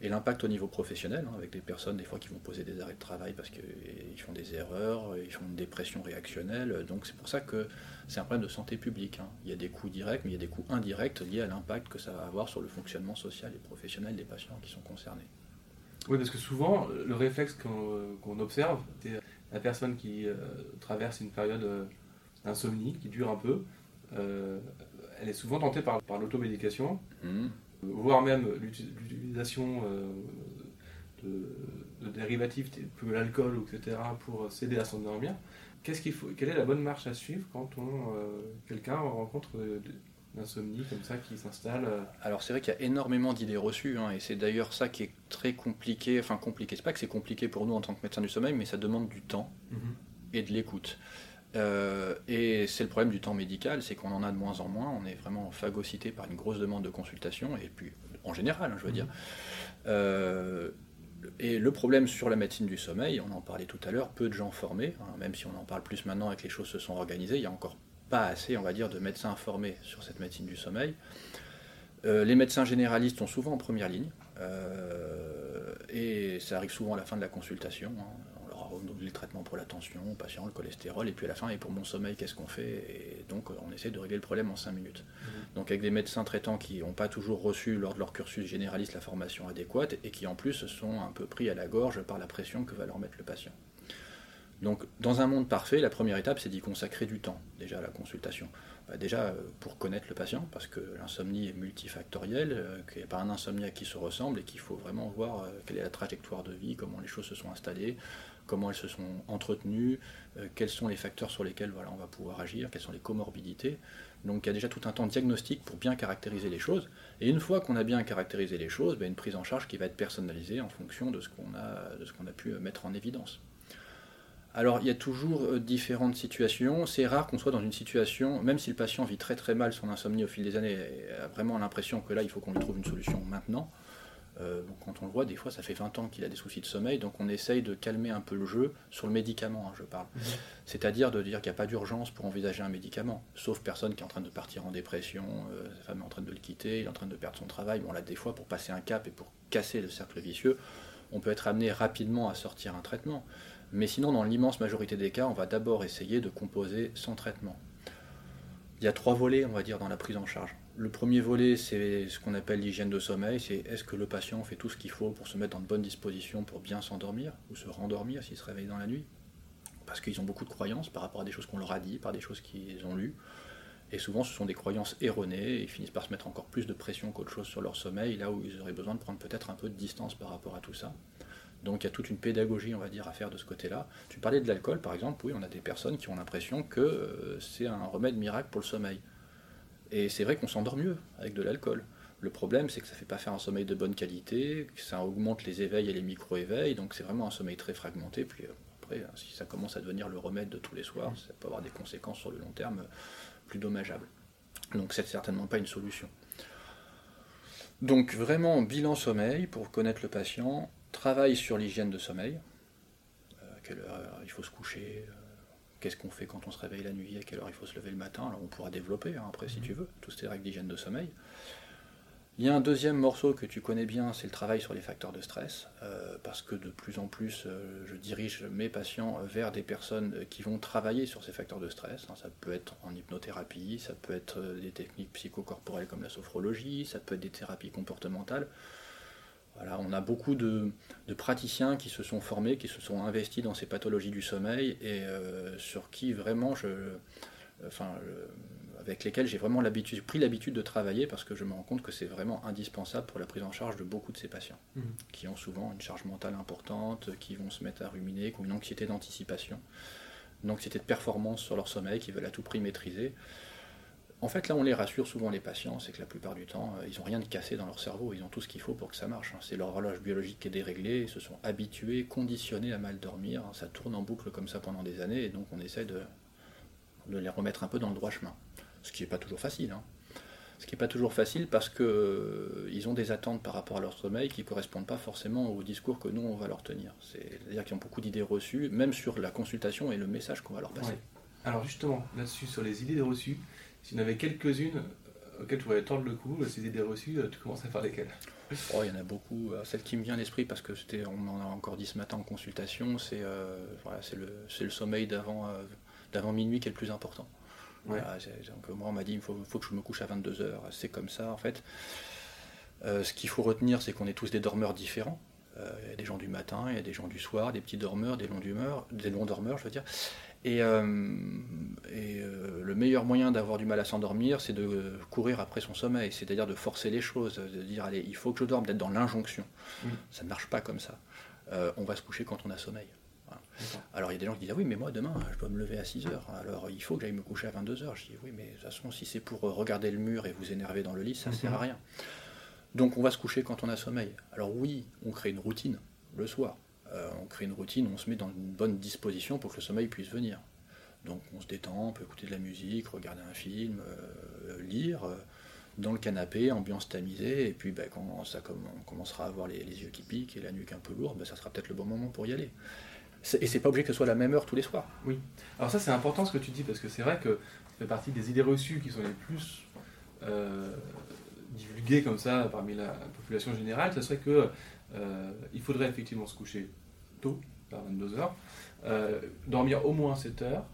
Et l'impact au niveau professionnel, hein, avec des personnes des fois qui vont poser des arrêts de travail parce qu'ils font des erreurs, ils font une dépression réactionnelle. Donc c'est pour ça que c'est un problème de santé publique. Il y a des coûts directs, mais il y a des coûts indirects liés à l'impact que ça va avoir sur le fonctionnement social et professionnel des patients qui sont concernés. Oui, parce que souvent, le réflexe qu'on observe, c'est la personne qui euh, traverse une période euh, d'insomnie qui dure un peu. Euh, elle est souvent tentée par, par l'automédication. Mmh voire même l'utilisation euh, de, dérivatifs comme l'alcool, etc., pour s'aider à s'endormir. Qu'est-ce qu'il faut Quelle est la bonne marche à suivre quand on euh, quelqu'un rencontre l'insomnie comme ça qui s'installe euh? Alors c'est vrai qu'il y a énormément d'idées reçues, hein, et c'est d'ailleurs ça qui est très compliqué. Enfin compliqué, c'est pas que c'est compliqué pour nous en tant que médecin du sommeil, mais ça demande du temps mhm. et de l'écoute. Euh, et c'est le problème du temps médical, c'est qu'on en a de moins en moins, on est vraiment phagocyté par une grosse demande de consultation, et puis en général, hein, je veux dire. Euh, et le problème sur la médecine du sommeil, on en parlait tout à l'heure, peu de gens formés, hein, même si on en parle plus maintenant et que les choses se sont organisées, il y a encore pas assez, on va dire, de médecins formés sur cette médecine du sommeil. Euh, les médecins généralistes sont souvent en première ligne, et ça arrive souvent à la fin de la consultation. Hein les traitements pour la tension, le patient, le cholestérol, et puis à la fin, et pour mon sommeil, qu'est-ce qu'on fait? Et donc, on essaie de régler le problème en 5 minutes. Mhm. Donc, avec des médecins traitants qui n'ont pas toujours reçu lors de leur cursus généraliste la formation adéquate, et qui en plus sont un peu pris à la gorge par la pression que va leur mettre le patient. Donc, dans un monde parfait, la première étape, c'est d'y consacrer du temps, déjà à la consultation. Bah, déjà, euh, pour connaître le patient, parce que l'insomnie est multifactorielle, euh, qu'il n'y a pas un insomniaque qui se ressemble et qu'il faut vraiment voir euh, quelle est la trajectoire de vie, comment les choses se sont installées, comment elles se sont entretenues, quels sont les facteurs sur lesquels voilà, on va pouvoir agir, quelles sont les comorbidités. Donc il y a déjà tout un temps diagnostique pour bien caractériser les choses. Et une fois qu'on a bien caractérisé les choses, ben, une prise en charge qui va être personnalisée en fonction de ce qu'on a, de ce qu'on a pu mettre en évidence. Alors il y a toujours euh, différentes situations. C'est rare qu'on soit dans une situation, même si le patient vit très très mal son insomnie au fil des années et a vraiment l'impression que là il faut qu'on lui trouve une solution maintenant. Euh, quand on le voit, des fois, ça fait 20 ans qu'il a des soucis de sommeil, donc on essaye de calmer un peu le jeu sur le médicament, hein, je parle. Mhm. C'est-à-dire de dire qu'il n'y a pas d'urgence pour envisager un médicament, sauf personne qui est en train de partir en dépression, euh, sa femme est en train de le quitter, il est en train de perdre son travail. Bon, là, des fois, pour passer un cap et pour casser le cercle vicieux, on peut être amené rapidement à sortir un traitement. Mais sinon, dans l'immense majorité des cas, on va d'abord essayer de composer sans traitement. Il y a trois volets, on va dire, dans la prise en charge. Le premier volet, c'est ce qu'on appelle l'hygiène de sommeil. C'est est-ce que le patient fait tout ce qu'il faut pour se mettre dans de bonnes dispositions pour bien s'endormir ou se rendormir s'il se réveille dans la nuit? Parce qu'ils ont beaucoup de croyances par rapport à des choses qu'on leur a dit, par des choses qu'ils ont lues. Et souvent, ce sont des croyances erronées et ils finissent par se mettre encore plus de pression qu'autre chose sur leur sommeil, là où ils auraient besoin de prendre peut-être un peu de distance par rapport à tout ça. Donc il y a toute une pédagogie, on va dire, à faire de ce côté-là. Tu parlais de l'alcool, par exemple. Oui, on a des personnes qui ont l'impression que euh, c'est un remède miracle pour le sommeil. Et c'est vrai qu'on s'endort mieux avec de l'alcool. Le problème, c'est que ça ne fait pas faire un sommeil de bonne qualité, que ça augmente les éveils et les micro-éveils, donc c'est vraiment un sommeil très fragmenté. Puis euh, après, hein, si ça commence à devenir le remède de tous les soirs, ça peut avoir des conséquences sur le long terme plus dommageables. Donc c'est certainement pas une solution. Donc vraiment, bilan sommeil pour connaître le patient, travail sur l'hygiène de sommeil, euh, à quelle heure il faut se coucher, euh, qu'est-ce qu'on fait quand on se réveille la nuit, à quelle heure il faut se lever le matin. Alors on pourra développer hein, après si mhm. tu veux, tous ces règles d'hygiène de sommeil. Il y a un deuxième morceau que tu connais bien, c'est le travail sur les facteurs de stress, euh, parce que de plus en plus, euh, je dirige mes patients vers des personnes qui vont travailler sur ces facteurs de stress. Hein. Ça peut être en hypnothérapie, ça peut être des techniques psychocorporelles comme la sophrologie, ça peut être des thérapies comportementales on a beaucoup de, praticiens qui se sont formés, qui se sont investis dans ces pathologies du sommeil et euh, sur qui vraiment je, enfin, avec lesquels j'ai vraiment pris l'habitude de travailler parce que je me rends compte que c'est vraiment indispensable pour la prise en charge de beaucoup de ces patients mmh. qui ont souvent une charge mentale importante, qui vont se mettre à ruminer, qui ont une anxiété d'anticipation, une anxiété de performance sur leur sommeil, qui veulent à tout prix maîtriser. En fait, là, on les rassure souvent les patients, c'est que la plupart du temps, euh, ils n'ont rien de cassé dans leur cerveau, ils ont tout ce qu'il faut pour que ça marche. Hein. C'est leur horloge biologique qui est déréglée, ils se sont habitués, conditionnés à mal dormir, ça tourne en boucle comme ça pendant des années, et donc on essaie de, les remettre un peu dans le droit chemin. Ce qui n'est pas toujours facile. Hein. Ce qui n'est pas toujours facile parce qu'ils euh, ont des attentes par rapport à leur sommeil qui ne correspondent pas forcément au discours que nous, on va leur tenir. C'est-à-dire qu'ils ont beaucoup d'idées reçues, même sur la consultation et le message qu'on va leur passer. Alors justement, là-dessus, sur les idées reçues, s'il y en avait quelques-unes euh, auxquelles tu voulais tordre le cou, ces idées reçues, tu commences à faire lesquelles? Oh, il y en a beaucoup. Celle qui me vient à l'esprit, parce que c'était, on en a encore dit ce matin en consultation, c'est voilà, c'est le, le, sommeil d'avant d'avant minuit qui est le plus important. donc, moi, on m'a dit il faut, faut, que je me couche à 22h. C'est comme ça, en fait. ce qu'il faut retenir, c'est qu'on est tous des dormeurs différents. Euh, il y a des gens du matin, il y a des gens du soir, des petits dormeurs, des longs, d'humeur, des longs dormeurs, je veux dire. Et, euh, et euh, le meilleur moyen d'avoir du mal à s'endormir, c'est de courir après son sommeil, c'est-à-dire de forcer les choses, de dire allez, il faut que je dorme, d'être dans l'injonction. Ça ne marche pas comme ça. on va se coucher quand on a sommeil. Alors il y a des gens qui disent ah oui mais moi demain je dois me lever à 6 heures alors il faut que j'aille me coucher à 22 heures. Je dis oui mais de toute façon si c'est pour regarder le mur et vous énerver dans le lit ça ne sert à mhm. rien. Donc on va se coucher quand on a sommeil. Alors oui, on crée une routine le soir. Euh, on crée une routine, on se met dans une bonne disposition pour que le sommeil puisse venir. Donc on se détend, on peut écouter de la musique, regarder un film, euh, lire, euh, dans le canapé, ambiance tamisée, et puis ben, quand ça, on commencera à avoir les, yeux qui piquent et la nuque un peu lourde, ben, ça sera peut-être le bon moment pour y aller. Et c'est pas obligé que ce soit la même heure tous les soirs. Oui. Alors ça c'est important ce que tu dis, parce que c'est vrai que ça fait partie des idées reçues qui sont les plus divulgué comme ça parmi la population générale, ce serait que euh, il faudrait effectivement se coucher tôt, vers 22 heures, euh, dormir au moins 7 heures,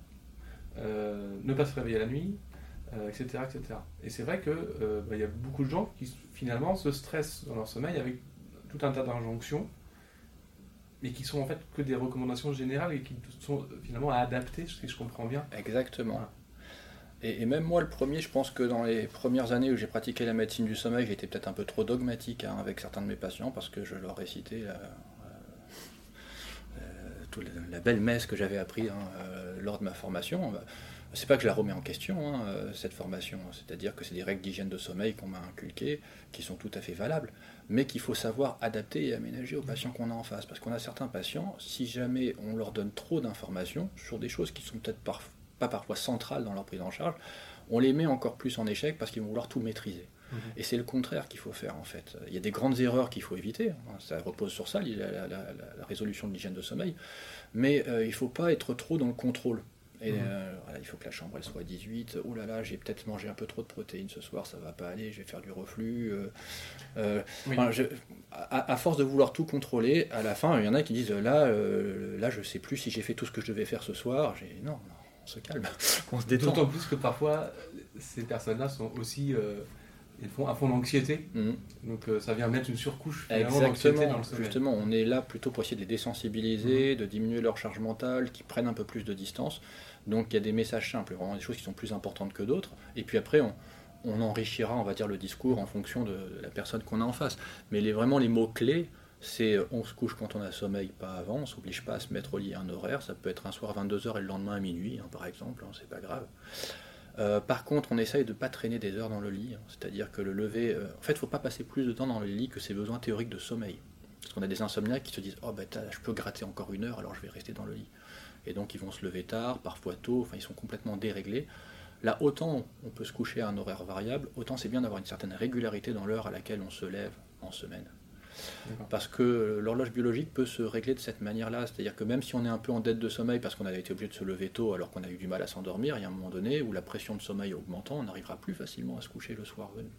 euh, ne pas se réveiller la nuit, etc., etc. Et c'est vrai que bah, y a beaucoup de gens qui finalement se stressent dans leur sommeil avec tout un tas d'injonctions, mais qui sont en fait que des recommandations générales et qui sont finalement à adapter, si je comprends bien. Exactement. Et, même moi, le premier, je pense que dans les premières années où j'ai pratiqué la médecine du sommeil, j'étais peut-être un peu trop dogmatique hein, avec certains de mes patients parce que je leur récitais la, euh, la belle messe que j'avais appris hein, euh, lors de ma formation. C'est pas que je la remets en question, hein, euh, cette formation. C'est-à-dire que c'est des règles d'hygiène de sommeil qu'on m'a inculquées, qui sont tout à fait valables, mais qu'il faut savoir adapter et aménager aux patients qu'on a en face. Parce qu'on a certains patients, si jamais on leur donne trop d'informations sur des choses qui sont peut-être parfois pas parfois centrales dans leur prise en charge, on les met encore plus en échec parce qu'ils vont vouloir tout maîtriser. Mhm. Et c'est le contraire qu'il faut faire en fait. Il y a des grandes erreurs qu'il faut éviter, hein. ça repose sur ça, la, la, résolution de l'hygiène de sommeil, mais euh, il ne faut pas être trop dans le contrôle. Et mhm. euh, il faut que la chambre elle soit 18. Oh là là, j'ai peut-être mangé un peu trop de protéines ce soir, ça va pas aller, je vais faire du reflux. Euh, à, force de vouloir tout contrôler, à la fin, il y en a qui disent là, là, je sais plus si j'ai fait tout ce que je devais faire ce soir. J'ai non, non on se calme, on se détend. D'autant plus que parfois, ces personnes-là sont aussi. Euh, ils font à fond d'anxiété, mhm. donc euh, ça vient mettre une surcouche d'anxiété dans le. Justement, on est là plutôt pour essayer de les désensibiliser, mhm. de diminuer leur charge mentale, qu'ils prennent un peu plus de distance. Donc il y a des messages simples, vraiment des choses qui sont plus importantes que d'autres. Et puis après, on, on, enrichira, on va dire, le discours en fonction de, la personne qu'on a en face. Mais les, vraiment les mots clés, c'est euh, on se couche quand on a sommeil, pas avant, on s'oblige pas à se mettre au lit à un horaire, ça peut être un soir à 22h et le lendemain à minuit, hein, par exemple, hein, c'est pas grave. Euh, par contre, on essaye de ne pas traîner des heures dans le lit, hein, c'est-à-dire que le lever. Euh, en fait, il ne faut pas passer plus de temps dans le lit que ses besoins théoriques de sommeil. Parce qu'on a des insomniaques qui se disent Oh, ben, je peux gratter encore une heure, alors je vais rester dans le lit. Et donc, ils vont se lever tard, parfois tôt, enfin, ils sont complètement déréglés. Là, autant on peut se coucher à un horaire variable, autant c'est bien d'avoir une certaine régularité dans l'heure à laquelle on se lève en semaine. Parce que l'horloge biologique peut se régler de cette manière-là. C'est-à-dire que même si on est un peu en dette de sommeil parce qu'on a été obligé de se lever tôt alors qu'on a eu du mal à s'endormir, il y a un moment donné où la pression de sommeil augmentant, on arrivera plus facilement à se coucher le soir venu.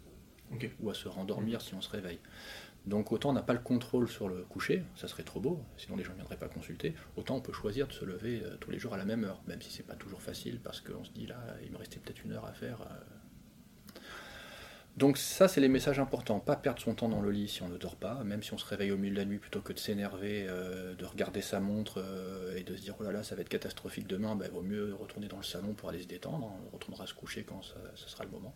Ou à se rendormir si on se réveille. Donc autant on n'a pas le contrôle sur le coucher, ça serait trop beau, sinon les gens ne viendraient pas consulter, autant on peut choisir de se lever euh, tous les jours à la même heure, même si c'est pas toujours facile parce qu'on se dit là, il me restait peut-être une heure à faire. Euh, donc ça, c'est les messages importants. Pas perdre son temps dans le lit si on ne dort pas, même si on se réveille au milieu de la nuit, plutôt que de s'énerver, euh, de regarder sa montre euh, et de se dire oh là là, ça va être catastrophique demain, il ben, vaut mieux retourner dans le salon pour aller se détendre. On retournera se coucher quand ce sera le moment.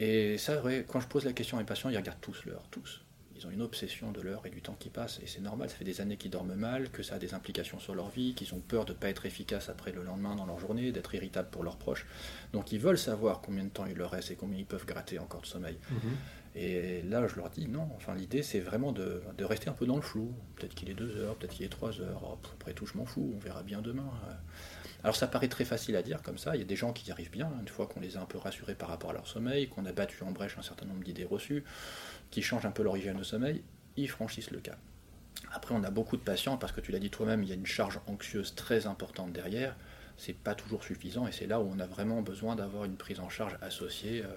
Et ça, quand je pose la question à mes patients, ils regardent tous l'heure, tous. Ils ont une obsession de l'heure et du temps qui passe, et c'est normal, ça fait des années qu'ils dorment mal, que ça a des implications sur leur vie, qu'ils ont peur de ne pas être efficaces après le lendemain dans leur journée, d'être irritables pour leurs proches. Donc ils veulent savoir combien de temps il leur reste et combien ils peuvent gratter encore de sommeil. Mhm. Et là, je leur dis non, enfin l'idée c'est vraiment de, rester un peu dans le flou. Peut-être qu'il est deux heures, peut-être qu'il est trois heures, oh, après tout je m'en fous, on verra bien demain. Alors ça paraît très facile à dire comme ça, il y a des gens qui y arrivent bien, une fois qu'on les a un peu rassurés par rapport à leur sommeil, qu'on a battu en brèche un certain nombre d'idées reçues qui changent un peu leur hygiène de sommeil, ils franchissent le cap. Après, on a beaucoup de patients, parce que tu l'as dit toi-même, il y a une charge anxieuse très importante derrière. c'est pas toujours suffisant et c'est là où on a vraiment besoin d'avoir une prise en charge associée euh,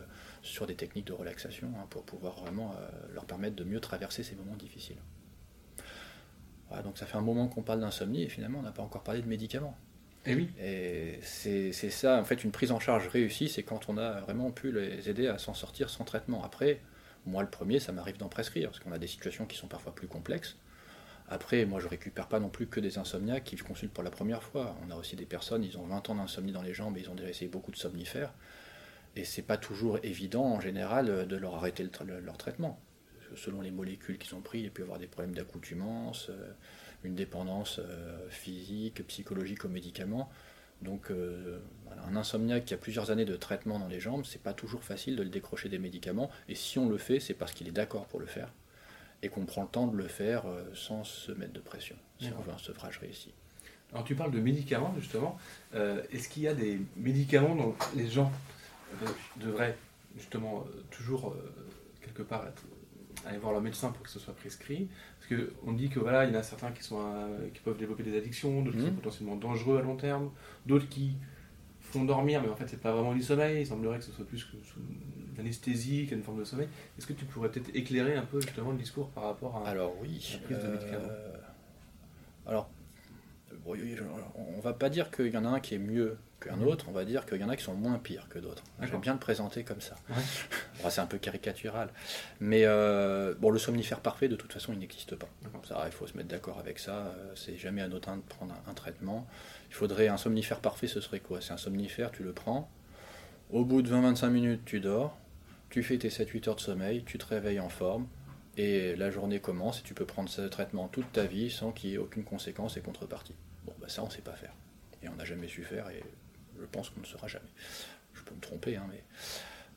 sur des techniques de relaxation hein, pour pouvoir vraiment euh, leur permettre de mieux traverser ces moments difficiles. Voilà, donc ça fait un moment qu'on parle d'insomnie et finalement on n'a pas encore parlé de médicaments. Et oui. Et c'est c'est ça, en fait, une prise en charge réussie, c'est quand on a vraiment pu les aider à s'en sortir sans traitement. Après, moi le premier, ça m'arrive d'en prescrire, parce qu'on a des situations qui sont parfois plus complexes. Après, moi je récupère pas non plus que des insomniaques qui consultent pour la première fois. On a aussi des personnes, ils ont 20 ans d'insomnie dans les jambes, et ils ont déjà essayé beaucoup de somnifères. Et c'est pas toujours évident en général de leur arrêter leur traitement. Selon les molécules qu'ils ont pris, il peut y avoir des problèmes d'accoutumance, euh, une dépendance euh, physique, psychologique aux médicaments. Donc euh, voilà, un insomniaque qui a plusieurs années de traitement dans les jambes, c'est pas toujours facile de le décrocher des médicaments. Et si on le fait, c'est parce qu'il est d'accord pour le faire et qu'on prend le temps de le faire euh, sans se mettre de pression, si on veut un sevrage réussi. Alors tu parles de médicaments justement. Euh, Est-ce qu'il y a des médicaments dont les gens euh, devraient justement toujours quelque part être- aller voir leur médecin pour que ce soit prescrit Parce qu'on dit que voilà, il y en a certains qui, sont, euh, qui peuvent développer des addictions, d'autres qui Mhm. sont potentiellement dangereux à long terme, d'autres qui font dormir, mais en fait c'est pas vraiment du sommeil. Il semblerait que ce soit plus que sous une anesthésie qu'une forme de sommeil. Est-ce que tu pourrais peut-être éclairer un peu justement le discours par rapport à Alors oui. la prise de médicaments? alors, bon, oui, je- on va pas dire qu'il y en a un qui est mieux qu'un autre, on va dire qu'il y en a qui sont moins pires que d'autres. J'aime bien le présenter comme ça. Ouais. Bon, c'est un peu caricatural. Mais euh, bon, le somnifère parfait, de toute façon, il n'existe pas. Ça, il faut se mettre d'accord avec ça. euh, C'est jamais anodin de prendre un, un traitement. Il faudrait un somnifère parfait, ce serait quoi? C'est un somnifère, tu le prends. Au bout de 20-25 minutes, tu dors. Tu fais tes 7-8 heures de sommeil. Tu te réveilles en forme. Et la journée commence et tu peux prendre ce traitement toute ta vie sans qu'il y ait aucune conséquence et contrepartie. Bon, bah ça, on ne sait pas faire. Et on n'a jamais su faire et je pense qu'on ne saura jamais. Je peux me tromper, hein, mais.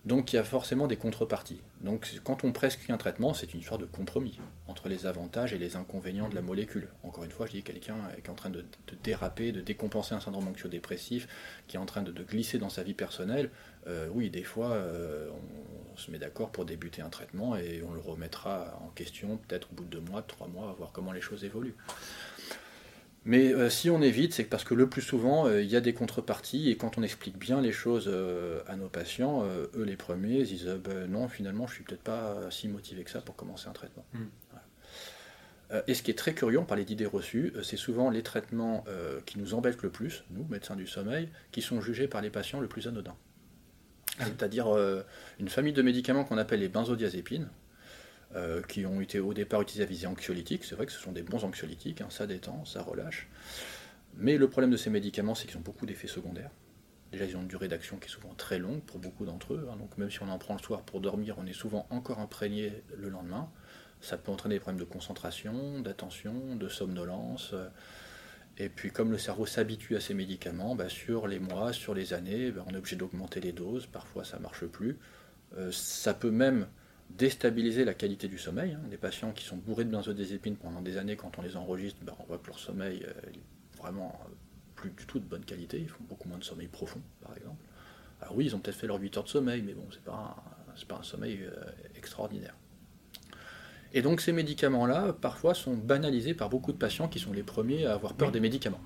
Donc il y a forcément des contreparties. Donc quand on prescrit un traitement, c'est une histoire de compromis entre les avantages et les inconvénients de la molécule. Encore une fois, je dis quelqu'un qui est en train de, déraper, de décompenser un syndrome anxio-dépressif, qui est en train de, glisser dans sa vie personnelle. euh, oui, des fois, euh, on, on se met d'accord pour débuter un traitement et on le remettra en question peut-être au bout de deux mois, trois mois, à voir comment les choses évoluent. Mais euh, si on évite, c'est parce que le plus souvent, euh, il y a des contreparties, et quand on explique bien les choses euh, à nos patients, eux les premiers, ils disent Ben non, finalement, je suis peut-être pas si motivé que ça pour commencer un traitement. Mm. Voilà. Euh, et ce qui est très curieux, on parlait d'idées reçues, c'est souvent les traitements qui nous embêtent le plus, nous, médecins du sommeil, qui sont jugés par les patients le plus anodins. Ah. C'est-à-dire une famille de médicaments qu'on appelle les benzodiazépines, euh, qui ont été au départ utilisés à visée anxiolytique. C'est vrai que ce sont des bons anxiolytiques, hein, ça détend, ça relâche. Mais le problème de ces médicaments, c'est qu'ils ont beaucoup d'effets secondaires. Déjà, ils ont une durée d'action qui est souvent très longue pour beaucoup d'entre eux. hein. donc, même si on en prend le soir pour dormir, on est souvent encore imprégné le lendemain. Ça peut entraîner des problèmes de concentration, d'attention, de somnolence. euh, Et puis, comme le cerveau s'habitue à ces médicaments, bah, sur les mois, sur les années, bah, on est obligé d'augmenter les doses. Parfois, ça marche plus. Euh, ça peut même déstabiliser la qualité du sommeil. hein. Des patients qui sont bourrés de benzodiazépines pendant des années, quand on les enregistre, bah, on voit que leur sommeil euh, est vraiment euh, plus du tout de bonne qualité. Ils font beaucoup moins de sommeil profond, par exemple. Alors oui, ils ont peut-être fait leurs 8 heures de sommeil, mais bon, c'est pas un, pas un sommeil euh, extraordinaire. Et donc ces médicaments-là, parfois, sont banalisés par beaucoup de patients qui sont les premiers à avoir peur Oui. des médicaments.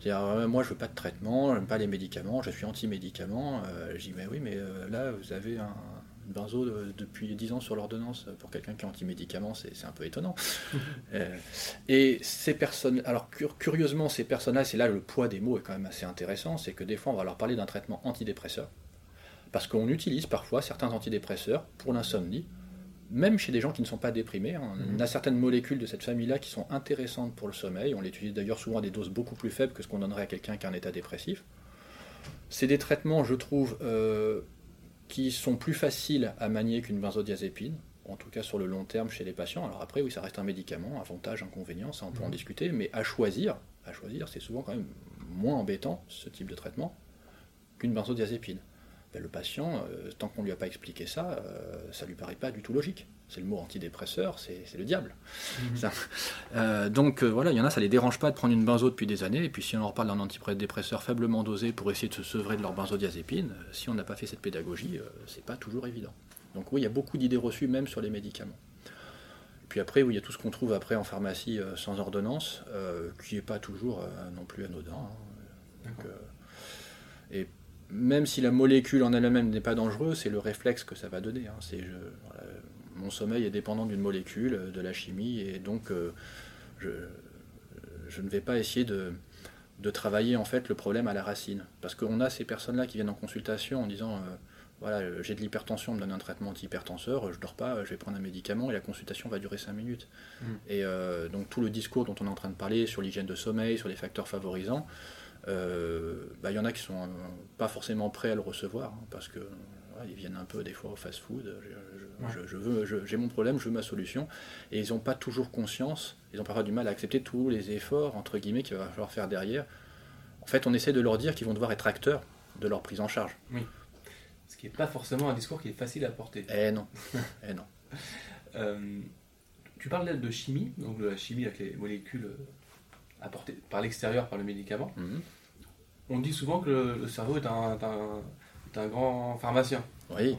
C'est-à-dire, moi, je veux pas de traitement, j'aime pas les médicaments, je suis anti-médicaments. Euh, je dis, mais oui, mais euh, là, vous avez un, benzo de- depuis 10 ans sur l'ordonnance. Pour quelqu'un qui est anti-médicaments, c'est c'est un peu étonnant. Euh, et ces personnes, alors cur- curieusement, ces personnes-là, c'est là le poids des mots est quand même assez intéressant, c'est que des fois, on va leur parler d'un traitement antidépresseur. Parce qu'on utilise parfois certains antidépresseurs pour l'insomnie, même chez des gens qui ne sont pas déprimés. hein. Mhm. On a certaines molécules de cette famille-là qui sont intéressantes pour le sommeil. On les utilise d'ailleurs souvent à des doses beaucoup plus faibles que ce qu'on donnerait à quelqu'un qui a un état dépressif. C'est des traitements, je trouve, euh, qui sont plus faciles à manier qu'une benzodiazépine, en tout cas sur le long terme chez les patients. Alors après, oui, ça reste un médicament, avantage, inconvénient, ça on peut en Mhm. discuter, mais à choisir, à choisir, c'est souvent quand même moins embêtant ce type de traitement qu'une benzodiazépine. Ben, le patient, euh, tant qu'on ne lui a pas expliqué ça, euh, ça lui paraît pas du tout logique. C'est le mot antidépresseur, c'est le diable. Mhm. Ça- Euh, donc euh, voilà, il y en a, ça les dérange pas de prendre une benzo depuis des années, et puis si on leur parle d'un antidépresseur faiblement dosé pour essayer de se sevrer de leur benzodiazépine, euh, si on n'a pas fait cette pédagogie, c'est pas toujours évident. Donc oui, il y a beaucoup d'idées reçues même sur les médicaments. Et puis après, oui, il y a tout ce qu'on trouve après en pharmacie sans ordonnance, qui n'est pas toujours non plus anodin. hein. Donc, Et même si la molécule en elle-même n'est pas dangereuse, c'est le réflexe que ça va donner. Hein. C'est mon sommeil est dépendant d'une molécule, de la chimie, et donc je, je, ne vais pas essayer de, de, travailler en fait le problème à la racine. Parce qu'on a ces personnes-là qui viennent en consultation en disant voilà, j'ai de l'hypertension, on me donne un traitement antihypertenseur, je dors pas, je vais prendre un médicament et la consultation va durer 5 minutes. Mm. Et euh, donc tout le discours dont on est en train de parler sur l'hygiène de sommeil, sur les facteurs favorisants, euh, bah, il y en a qui sont euh, pas forcément prêts à le recevoir, hein, parce que ils viennent un peu des fois au fast-food, je, veux, j'ai mon problème, je veux ma solution, et ils n'ont pas toujours conscience, ils ont parfois du mal à accepter tous les efforts, entre guillemets, qu'il va falloir faire derrière. En fait, on essaie de leur dire qu'ils vont devoir être acteurs de leur prise en charge. Oui. Ce qui n'est pas forcément un discours qui est facile à porter. Eh non. eh non. Euh, tu parles de chimie, donc de la chimie avec les molécules euh, apportées par l'extérieur par le médicament. Mhm. On dit souvent que le, cerveau est un, un, grand pharmacien. Oui.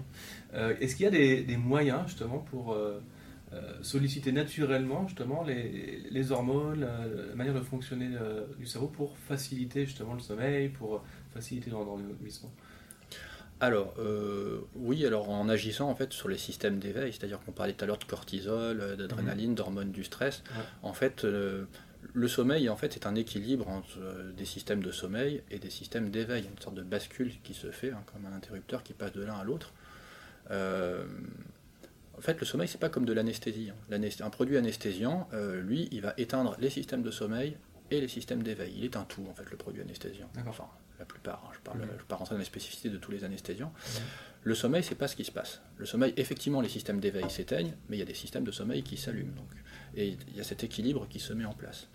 Euh, est-ce qu'il y a des, des, moyens justement pour solliciter naturellement justement les, les hormones, la, manière de fonctionner du cerveau pour faciliter justement le sommeil, pour faciliter l'endormissement? Alors, euh, oui, alors en agissant en fait sur les systèmes d'éveil, c'est-à-dire qu'on parlait tout à l'heure de cortisol, euh, d'adrénaline, d'hormones du stress, en fait, euh, le sommeil en fait c'est un équilibre entre des systèmes de sommeil et des systèmes d'éveil, une sorte de bascule qui se fait, hein, comme un interrupteur qui passe de l'un à l'autre. en fait, le sommeil, c'est pas comme de l'anesthésie. Hein. Un produit anesthésiant, lui, il va éteindre les systèmes de sommeil et les systèmes d'éveil. Il est un tout, en fait, le produit anesthésiant. Enfin, la plupart. Hein. Je parle, mhm. pas rentrer dans les spécificités de tous les anesthésiants. Mhm. Le sommeil, c'est pas ce qui se passe. Le sommeil, effectivement, les systèmes d'éveil s'éteignent, mais il y a des systèmes de sommeil qui s'allument. Donc, et il y a cet équilibre qui se met en place.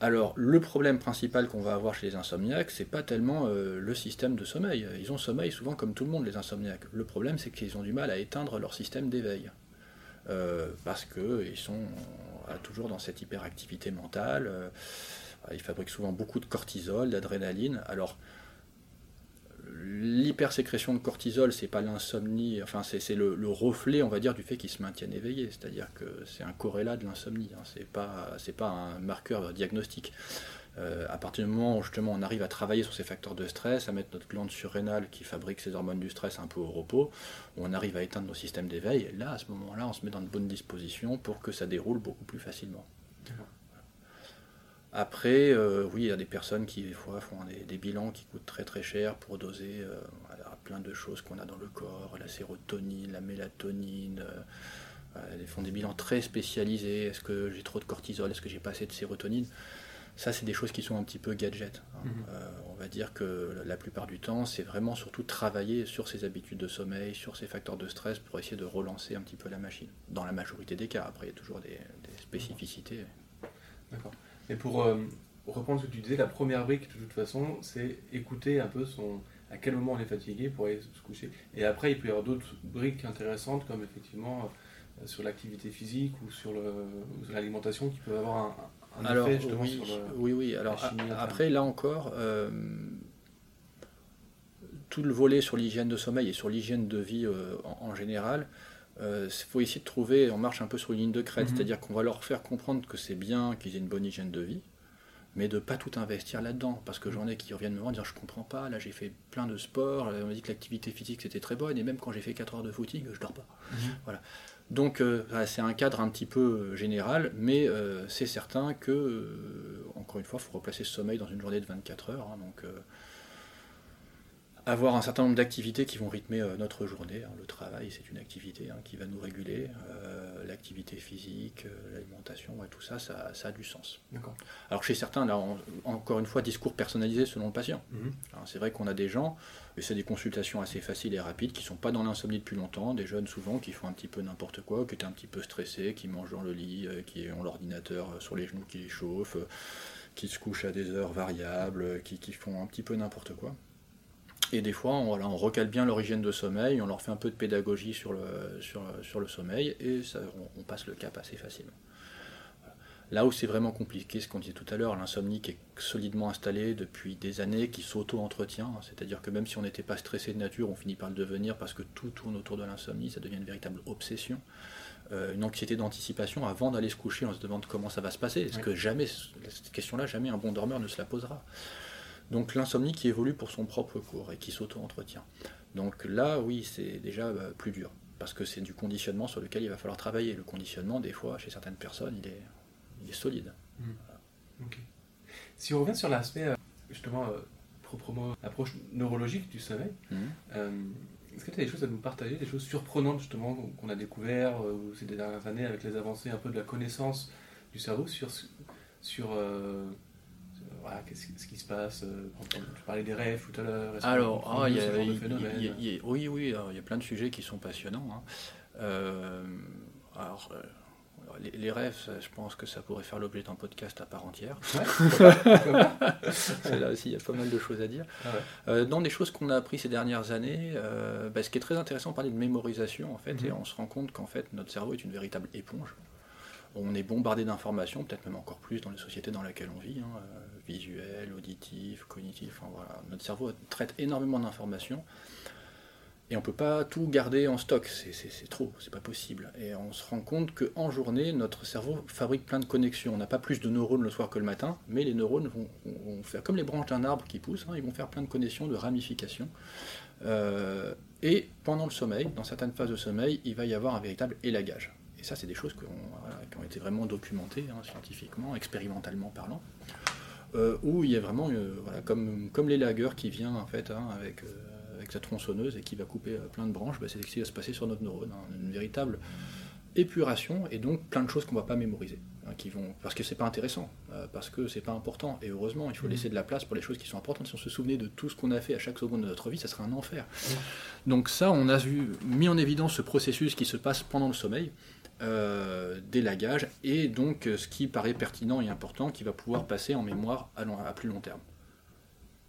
Alors, le problème principal qu'on va avoir chez les insomniaques, c'est pas tellement euh, le système de sommeil. Ils ont sommeil souvent comme tout le monde, les insomniaques. Le problème, c'est qu'ils ont du mal à éteindre leur système d'éveil. Euh, parce qu'ils sont euh, toujours dans cette hyperactivité mentale. Ils fabriquent souvent beaucoup de cortisol, d'adrénaline. Alors, l'hypersécrétion de cortisol, c'est pas l'insomnie, enfin c'est le, reflet, on va dire, du fait qu'ils se maintiennent éveillés. C'est-à-dire que c'est un corrélat de l'insomnie. Hein. C'est pas pas un marqueur diagnostique. Euh, à partir du moment où justement on arrive à travailler sur ces facteurs de stress, à mettre notre glande surrénale qui fabrique ces hormones du stress un peu au repos, on arrive à éteindre nos systèmes d'éveil, là à ce moment-là on se met dans de bonnes dispositions pour que ça déroule beaucoup plus facilement. Après, euh, oui, il y a des personnes qui, des fois, font des, bilans qui coûtent très très cher pour doser euh, plein de choses qu'on a dans le corps, la sérotonine, la mélatonine. Euh, ils font des bilans très spécialisés. Est-ce que j'ai trop de cortisol? Est-ce que j'ai pas assez de sérotonine? Ça, c'est des choses qui sont un petit peu gadget. Hein. Mhm. on va dire que la plupart du temps, c'est vraiment surtout travailler sur ses habitudes de sommeil, sur ses facteurs de stress pour essayer de relancer un petit peu la machine. Dans la majorité des cas, après, il y a toujours des, des spécificités. D'accord. Et pour euh, reprendre ce que tu disais, la première brique, de toute façon, c'est écouter un peu son, à quel moment on est fatigué pour aller se coucher. Et après, il peut y avoir d'autres briques intéressantes, comme effectivement euh, sur l'activité physique ou sur l'alimentation, qui peuvent avoir un, Alors, effet justement oui, sur le, Oui, oui. Alors, après, là encore, euh, tout le volet sur l'hygiène de sommeil et sur l'hygiène de vie en, général, il euh, faut essayer de trouver, on marche un peu sur une ligne de crête, mhm. c'est-à-dire qu'on va leur faire comprendre que c'est bien qu'ils aient une bonne hygiène de vie, mais de pas tout investir là-dedans, parce que j'en ai qui reviennent me voir dire je comprends pas, là j'ai fait plein de sports, on m'a dit que l'activité physique c'était très bonne, et même quand j'ai fait 4 heures de footing, je dors pas. Mhm. Voilà. Donc euh, c'est un cadre un petit peu euh, général, mais c'est certain que, encore une fois, il faut replacer ce sommeil dans une journée de 24 heures. Hein, donc avoir un certain nombre d'activités qui vont rythmer euh, notre journée. Hein. Le travail, c'est une activité hein, qui va nous réguler. Euh, l'activité physique, euh, l'alimentation, tout ça, ça, a du sens. Alors chez certains, là, encore une fois, discours personnalisé selon le patient. Mhm. C'est vrai qu'on a des gens, et c'est des consultations assez faciles et rapides, qui sont pas dans l'insomnie depuis longtemps, des jeunes souvent qui font un petit peu n'importe quoi, qui étaient un petit peu stressés, qui mangent dans le lit, qui ont l'ordinateur sur les genoux qui les chauffe, qui se couchent à des heures variables, qui, qui font un petit peu n'importe quoi. Et des fois, on, voilà, on recale bien leur hygiène de sommeil, on leur fait un peu de pédagogie sur le, sur, sur le sommeil, et ça, on, passe le cap assez facilement. Là où c'est vraiment compliqué, ce qu'on disait tout à l'heure, l'insomnie qui est solidement installée depuis des années, qui s'auto-entretient, c'est-à-dire que même si on n'était pas stressé de nature, on finit par le devenir parce que tout tourne autour de l'insomnie, ça devient une véritable obsession. Euh, une anxiété d'anticipation avant d'aller se coucher, on se demande comment ça va se passer. Est-ce que jamais, cette question-là, jamais un bon dormeur ne se la posera? Donc l'insomnie qui évolue pour son propre cours et qui s'auto-entretient. Donc là, oui, c'est déjà bah, plus dur, parce que c'est du conditionnement sur lequel il va falloir travailler. Le conditionnement, des fois, chez certaines personnes, il est, il est solide. Ok. Si on revient sur l'aspect, euh, justement, euh, proprement approche neurologique du sommeil, Mhm. euh, est-ce que tu as des choses à nous partager, des choses surprenantes justement qu'on a découvert euh, ces dernières années avec les avancées un peu de la connaissance du cerveau sur, sur, qu'est-ce ce qui se passe euh, Tu parlais des rêves tout à l'heure. Alors, ah, il y a- oui, oui, il y a plein de sujets qui sont passionnants. hein. Euh, alors, euh, alors, les, les rêves, je pense que ça pourrait faire l'objet d'un podcast à part entière. Ouais, Là aussi, il y a pas mal de choses à dire. Ah ouais. Euh, dans des choses qu'on a appris ces dernières années, euh, bah, ce qui est très intéressant, on parlait de mémorisation, en fait, Mhm. et on se rend compte qu'en fait, notre cerveau est une véritable éponge. On est bombardé d'informations, peut-être même encore plus dans les sociétés dans lesquelles on vit, hein, euh, cognitives, enfin, voilà. Notre cerveau traite énormément d'informations, et on peut pas tout garder en stock, c'est- trop, c'est pas possible. Et on se rend compte qu'en journée, notre cerveau fabrique plein de connexions. On n'a pas plus de neurones le soir que le matin, mais les neurones vont, vont faire comme les branches d'un arbre qui poussent, hein, ils vont faire plein de connexions, de ramifications. Euh, et pendant le sommeil, dans certaines phases de sommeil, il va y avoir un véritable élagage. Et ça, c'est des choses qui ont, voilà, qui ont été vraiment documentées hein, scientifiquement, expérimentalement parlant, euh, où il y a vraiment, euh, voilà, comme, comme l'élagueur qui vient en fait hein, avec, euh, avec sa tronçonneuse et qui va couper plein de branches, bah, c'est ce qui va se passer sur notre neurone, hein, une véritable épuration et donc plein de choses qu'on ne va pas mémoriser, hein, qui vont, parce que c'est pas intéressant, parce que c'est pas important. Et heureusement, il faut Mhm. laisser de la place pour les choses qui sont importantes. Si on se souvenait de tout ce qu'on a fait à chaque seconde de notre vie, ça serait un enfer. Donc ça, on a vu, mis en évidence ce processus qui se passe pendant le sommeil, euh, d'élagage, et donc euh, ce qui paraît pertinent et important, qui va pouvoir passer en mémoire à, à plus long terme.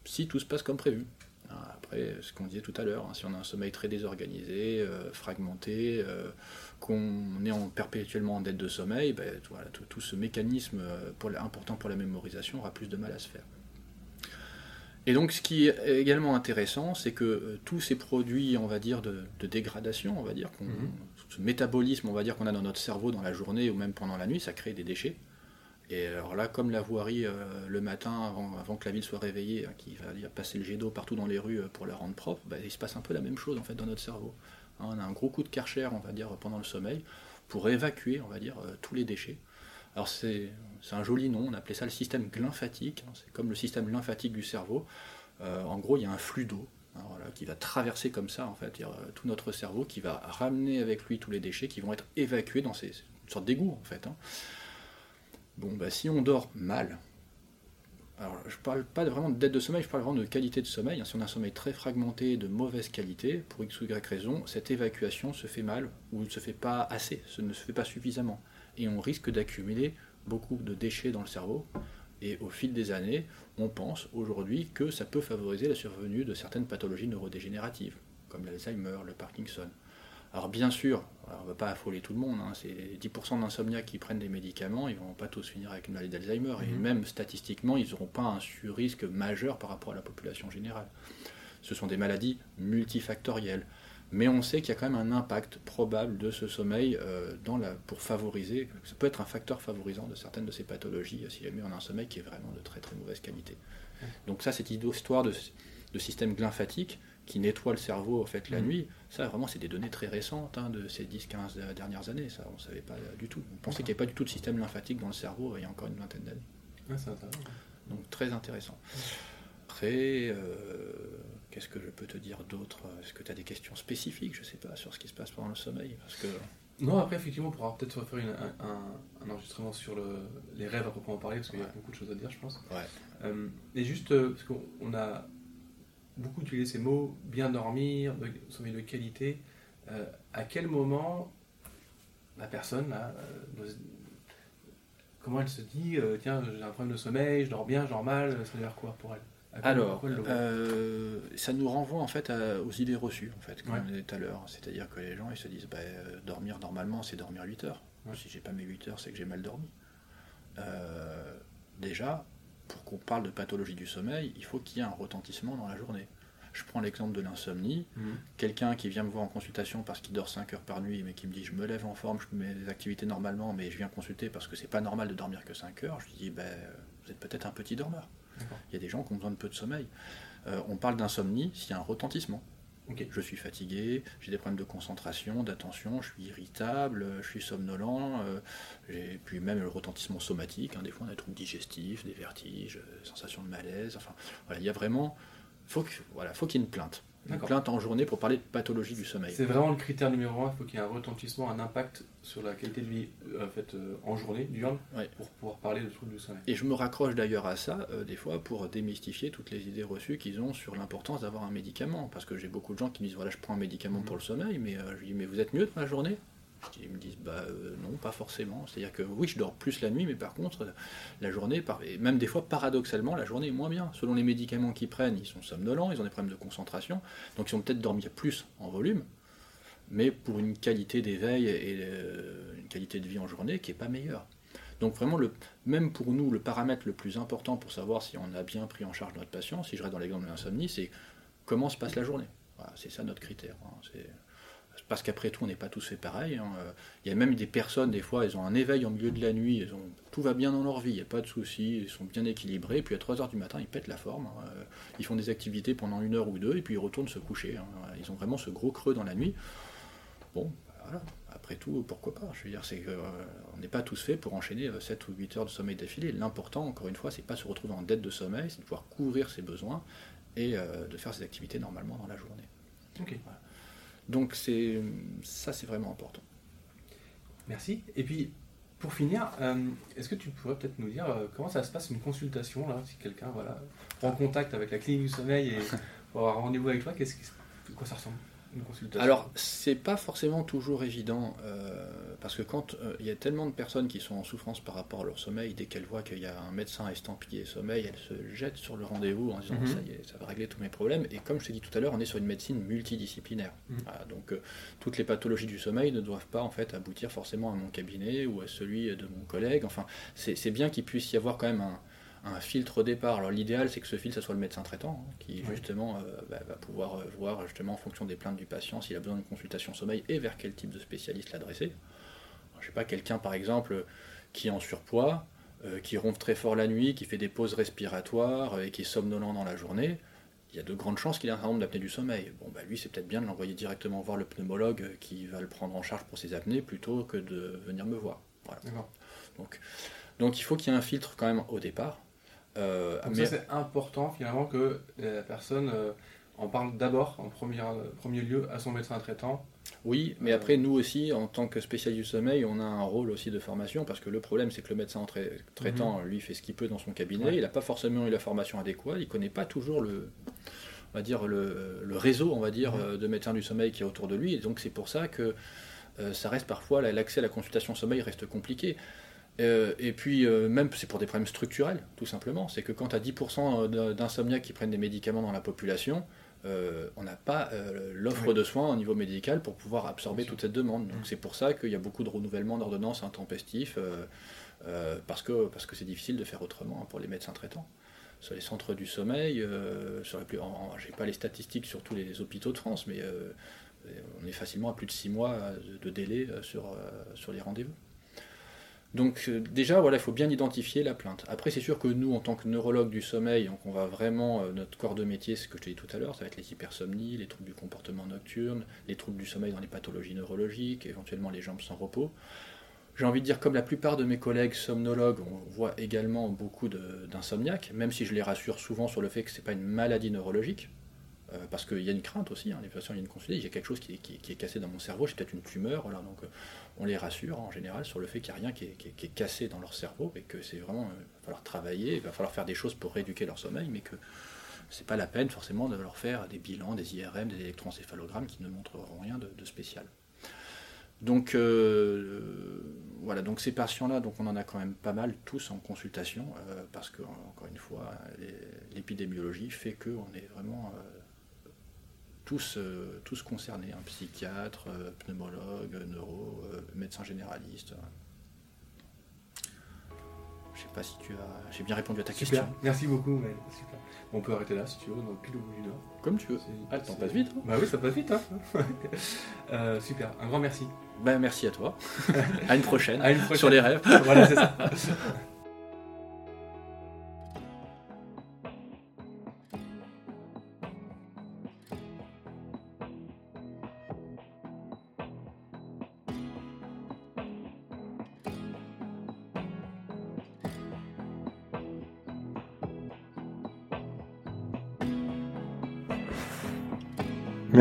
Si tout se passe comme prévu. Hein, Après, ce qu'on disait tout à l'heure, hein, si on a un sommeil très désorganisé, euh, fragmenté, euh, qu'on est en, perpétuellement en dette de sommeil, ben, voilà, tout, ce mécanisme euh, important pour la mémorisation aura plus de mal à se faire. Et donc, ce qui est également intéressant, c'est que euh, tous ces produits, on va dire, de, de dégradation, on va dire, qu'on- Mhm. ce métabolisme, on va dire, qu'on a dans notre cerveau dans la journée ou même pendant la nuit, ça crée des déchets. Et alors là, comme la voirie euh, le matin, avant, avant que la ville soit réveillée, hein, qui va dire passer le jet d'eau partout dans les rues euh, pour la rendre propre, bah, il se passe un peu la même chose en fait dans notre cerveau. Hein, on a un gros coup de karcher, on va dire, pendant le sommeil, pour évacuer, on va dire, tous les déchets. Alors c'est un joli nom, on appelait ça le système lymphatique, hein, c'est comme le système lymphatique du cerveau. Euh, en gros, il y a un flux d'eau hein, qui va traverser comme ça, en fait, euh, tout notre cerveau, qui va ramener avec lui tous les déchets qui vont être évacués dans ces, une sorte d'égout, en fait. hein. Bon, bah, si on dort mal, alors je parle pas vraiment de dette de sommeil, je parle vraiment de qualité de sommeil. Si on a un sommeil très fragmenté, de mauvaise qualité, pour x ou y raison, cette évacuation se fait mal ou ne se fait pas assez, ce ne se fait pas suffisamment. Et on risque d'accumuler beaucoup de déchets dans le cerveau. Et au fil des années, on pense aujourd'hui que ça peut favoriser la survenue de certaines pathologies neurodégénératives, comme l'Alzheimer, le Parkinson. Alors bien sûr, on ne va pas affoler tout le monde, hein, c'est 10% d'insomniaques qui prennent des médicaments, ils ne vont pas tous finir avec une maladie d'Alzheimer, et Mhm. même statistiquement, ils n'auront pas un surrisque majeur par rapport à la population générale. Ce sont des maladies multifactorielles. Mais on sait qu'il y a quand même un impact probable de ce sommeil euh, dans la, pour favoriser, ça peut être un facteur favorisant de certaines de ces pathologies si jamais on a un sommeil qui est vraiment de très très mauvaise qualité. Donc ça, cette histoire de, de système lymphatique qui nettoie le cerveau en fait la Mhm. nuit, ça vraiment c'est des données très récentes hein, de ces 10-15 dernières années, ça on ne savait pas euh, du tout. On pensait qu'il n'y avait pas du tout de système lymphatique dans le cerveau euh, il y a encore une vingtaine d'années. Ouais. Donc très intéressant. Euh, qu'est-ce que je peux te dire d'autre? Est-ce que tu as des questions spécifiques, je sais pas, sur ce qui se passe pendant le sommeil Parce que Non, après, effectivement, on pourra peut-être se refaire une- un, enregistrement sur le- les rêves à proprement parler, parce qu'il y a beaucoup de choses à dire, je pense. Ouais. Euh, et juste, euh, parce qu'on on a beaucoup utilisé ces mots, bien dormir, de, sommeil de qualité, euh, à quel moment la personne, là, comment elle se dit, tiens, j'ai un problème de sommeil, je dors bien, je dors mal, ça veut dire quoi pour elle? Alors, le voit euh, ça nous renvoie en fait à- aux idées reçues, en fait, comme Ouais. on disait tout à l'heure. C'est-à-dire que les gens ils se disent, bah, euh, dormir normalement, c'est dormir 8 heures. Ouais. Si j'ai pas mes 8 heures, c'est que j'ai mal dormi. Euh, déjà, pour qu'on parle de pathologie du sommeil, il faut qu'il y ait un retentissement dans la journée. Je prends l'exemple de l'insomnie. Mhm. Quelqu'un qui vient me voir en consultation parce qu'il dort 5 heures par nuit, mais qui me dit je me lève en forme, je mets des activités normalement, mais je viens consulter parce que c'est pas normal de dormir que 5 heures, je lui dis ben, vous êtes peut-être un petit dormeur. Il y a des gens qui ont besoin de peu de sommeil. on parle d'insomnie s'il y a un retentissement. Je suis fatigué, j'ai des problèmes de concentration, d'attention, je suis irritable, je suis somnolent, et puis même le retentissement somatique, hein, des fois on a des troubles digestifs, des vertiges, sensations de malaise, enfin voilà, il y a vraiment, faut voilà, faut qu'il y ait une plainte une plainte en journée pour parler de pathologie du sommeil. C'est vraiment le critère numéro un, il faut qu'il y ait un retentissement, un impact sur la qualité de vie euh, en, fait, euh, en journée, diurne, pour pouvoir parler de troubles du sommeil. Et je me raccroche d'ailleurs à ça, euh, des fois, pour démystifier toutes les idées reçues qu'ils ont sur l'importance d'avoir un médicament. Parce que j'ai beaucoup de gens qui me disent, voilà, je prends un médicament mhm. pour le sommeil, mais je dis, mais vous êtes mieux de ma journée? Ils me disent bah euh, non, pas forcément. C'est-à-dire que oui, je dors plus la nuit, mais par contre, la journée, même des fois paradoxalement, la journée est moins bien. Selon les médicaments qu'ils prennent, ils sont somnolents, ils ont des problèmes de concentration, donc ils vont peut-être dormir plus en volume, mais pour une qualité d'éveil et euh, une qualité de vie en journée qui n'est pas meilleure. Donc vraiment, même pour nous, le paramètre le plus important pour savoir si on a bien pris en charge notre patient, si je reste dans l'exemple de l'insomnie, c'est comment se passe la journée. c'est ça notre critère. Hein parce qu'après tout, on n'est pas tous fait pareil. Hein. Il y a même des personnes, des fois, elles ont un éveil en milieu de la nuit, elles ont, tout va bien dans leur vie, il n'y a pas de soucis, ils sont bien équilibrés, puis à 3h du matin, ils pètent la forme. Hein. Ils font des activités pendant une heure ou deux, et puis ils retournent se coucher. Hein. Ils ont vraiment ce gros creux dans la nuit. Bon, voilà. Après tout, pourquoi pas Je veux dire, c'est qu'on euh, n'est pas tous faits pour enchaîner 7 euh, ou 8 heures de sommeil d'affilée. L'important, encore une fois, c'est pas se retrouver en dette de sommeil, c'est de pouvoir couvrir ses besoins et euh, de faire ses activités normalement dans la journée. Ok. Donc c'est ça, c'est vraiment important. Merci. Et puis, pour finir, euh, est-ce que tu pourrais peut-être nous dire euh, comment ça se passe une consultation là, si quelqu'un voilà, prend contact avec la clinique du sommeil et pour avoir un rendez-vous avec toi, qu'est-ce, quoi ça ressemble? Alors, c'est pas forcément toujours évident, euh, parce que quand euh, il y a tellement de personnes qui sont en souffrance par rapport à leur sommeil, dès qu'elles voient qu'il y a un médecin estampillé sommeil, elles se jettent sur le rendez-vous en disant mhm. ça y est, ça va régler tous mes problèmes. Et comme je t'ai dit tout à l'heure, on est sur une médecine multidisciplinaire. Mhm. donc, euh, toutes les pathologies du sommeil ne doivent pas en fait aboutir forcément à mon cabinet ou à celui de mon collègue. Enfin, c'est bien qu'il puisse y avoir quand même un, un filtre au départ. Alors l'idéal, c'est que ce filtre, ça soit le médecin traitant, hein, qui justement euh, bah, va pouvoir euh, voir justement en fonction des plaintes du patient s'il a besoin d'une consultation sommeil et vers quel type de spécialiste l'adresser. Je sais pas, quelqu'un par exemple qui est en surpoids, euh, qui ronfle très fort la nuit, qui fait des pauses respiratoires et qui est somnolent dans la journée, il y a de grandes chances qu'il ait un syndrome d'apnée du sommeil. Bon, bah lui, c'est peut-être bien de l'envoyer directement voir le pneumologue qui va le prendre en charge pour ses apnées plutôt que de venir me voir. Donc, donc il faut qu'il y ait un filtre quand même au départ. Euh, Donc ça c'est important finalement que la personne euh, en parle d'abord en premier, premier lieu à son médecin traitant. Oui, mais après nous aussi en tant que spécialiste du sommeil, on a un rôle aussi de formation parce que le problème c'est que le médecin traitant mhm. lui fait ce qu'il peut dans son cabinet, il n'a pas forcément eu la formation adéquate, il connaît pas toujours le on va dire le, réseau on va dire mhm. de médecins du sommeil qui est autour de lui et donc c'est pour ça que euh, ça reste parfois l'accès à la consultation sommeil reste compliqué. Euh, et puis, euh, même, c'est pour des problèmes structurels, tout simplement. C'est que quand tu as 10% d'insomniaques qui prennent des médicaments dans la population, euh, on n'a pas l'offre de soins au niveau médical pour pouvoir absorber toute cette demande. Donc, c'est pour ça qu'il y a beaucoup de renouvellement d'ordonnances intempestifs, parce que parce que c'est difficile de faire autrement pour les médecins traitants. Sur les centres du sommeil, sur je n'ai pas les statistiques sur tous les hôpitaux de France, mais on est facilement à plus de 6 mois de, délai sur, sur les rendez-vous. Donc euh, déjà, voilà, il faut bien identifier la plainte. Après, c'est sûr que nous, en tant que neurologue du sommeil, on va vraiment, euh, notre corps de métier, ce que je te dis tout à l'heure, ça va être les hypersomnies, les troubles du comportement nocturne, les troubles du sommeil dans les pathologies neurologiques, éventuellement les jambes sans repos. J'ai envie de dire, comme la plupart de mes collègues somnologues, on voit également beaucoup d'insomniaques, même si je les rassure souvent sur le fait que ce n'est pas une maladie neurologique. Euh, parce qu'il y a une crainte aussi, les patients viennent consulter, il y a quelque chose qui, est cassé dans mon cerveau, j'ai peut-être une tumeur, voilà, donc on les rassure en général sur le fait qu'il n'y a rien qui est, cassé dans leur cerveau et que c'est vraiment, euh, il va falloir travailler, il va falloir faire des choses pour rééduquer leur sommeil, mais que c'est pas la peine forcément de leur faire des bilans, des IRM, des électroencéphalogrammes qui ne montreront rien de, spécial. Donc voilà, donc ces patients-là, donc on en a quand même pas mal tous en consultation, parce que encore une fois, l'épidémiologie fait qu'on est vraiment tous, euh, tous concernés, un psychiatre, euh, pneumologue, neuro, euh, médecin généraliste. Je sais pas si tu as. J'ai bien répondu à ta question. Merci beaucoup. On peut arrêter là si tu veux, dans pile au bout d'une heure. Comme tu veux. Ah, le temps passe vite. Hein. bah oui, ça passe vite. Hein. super. Un grand merci. Bah, merci à toi. à une prochaine. À une prochaine. Sur les rêves. voilà, c'est ça.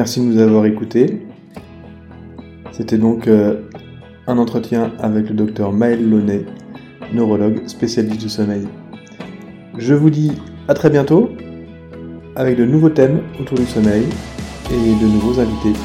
Merci de nous avoir écoutés. C'était donc euh, un entretien avec le docteur Maël Launay, neurologue spécialiste du sommeil. Je vous dis à très bientôt avec de nouveaux thèmes autour du sommeil et de nouveaux invités.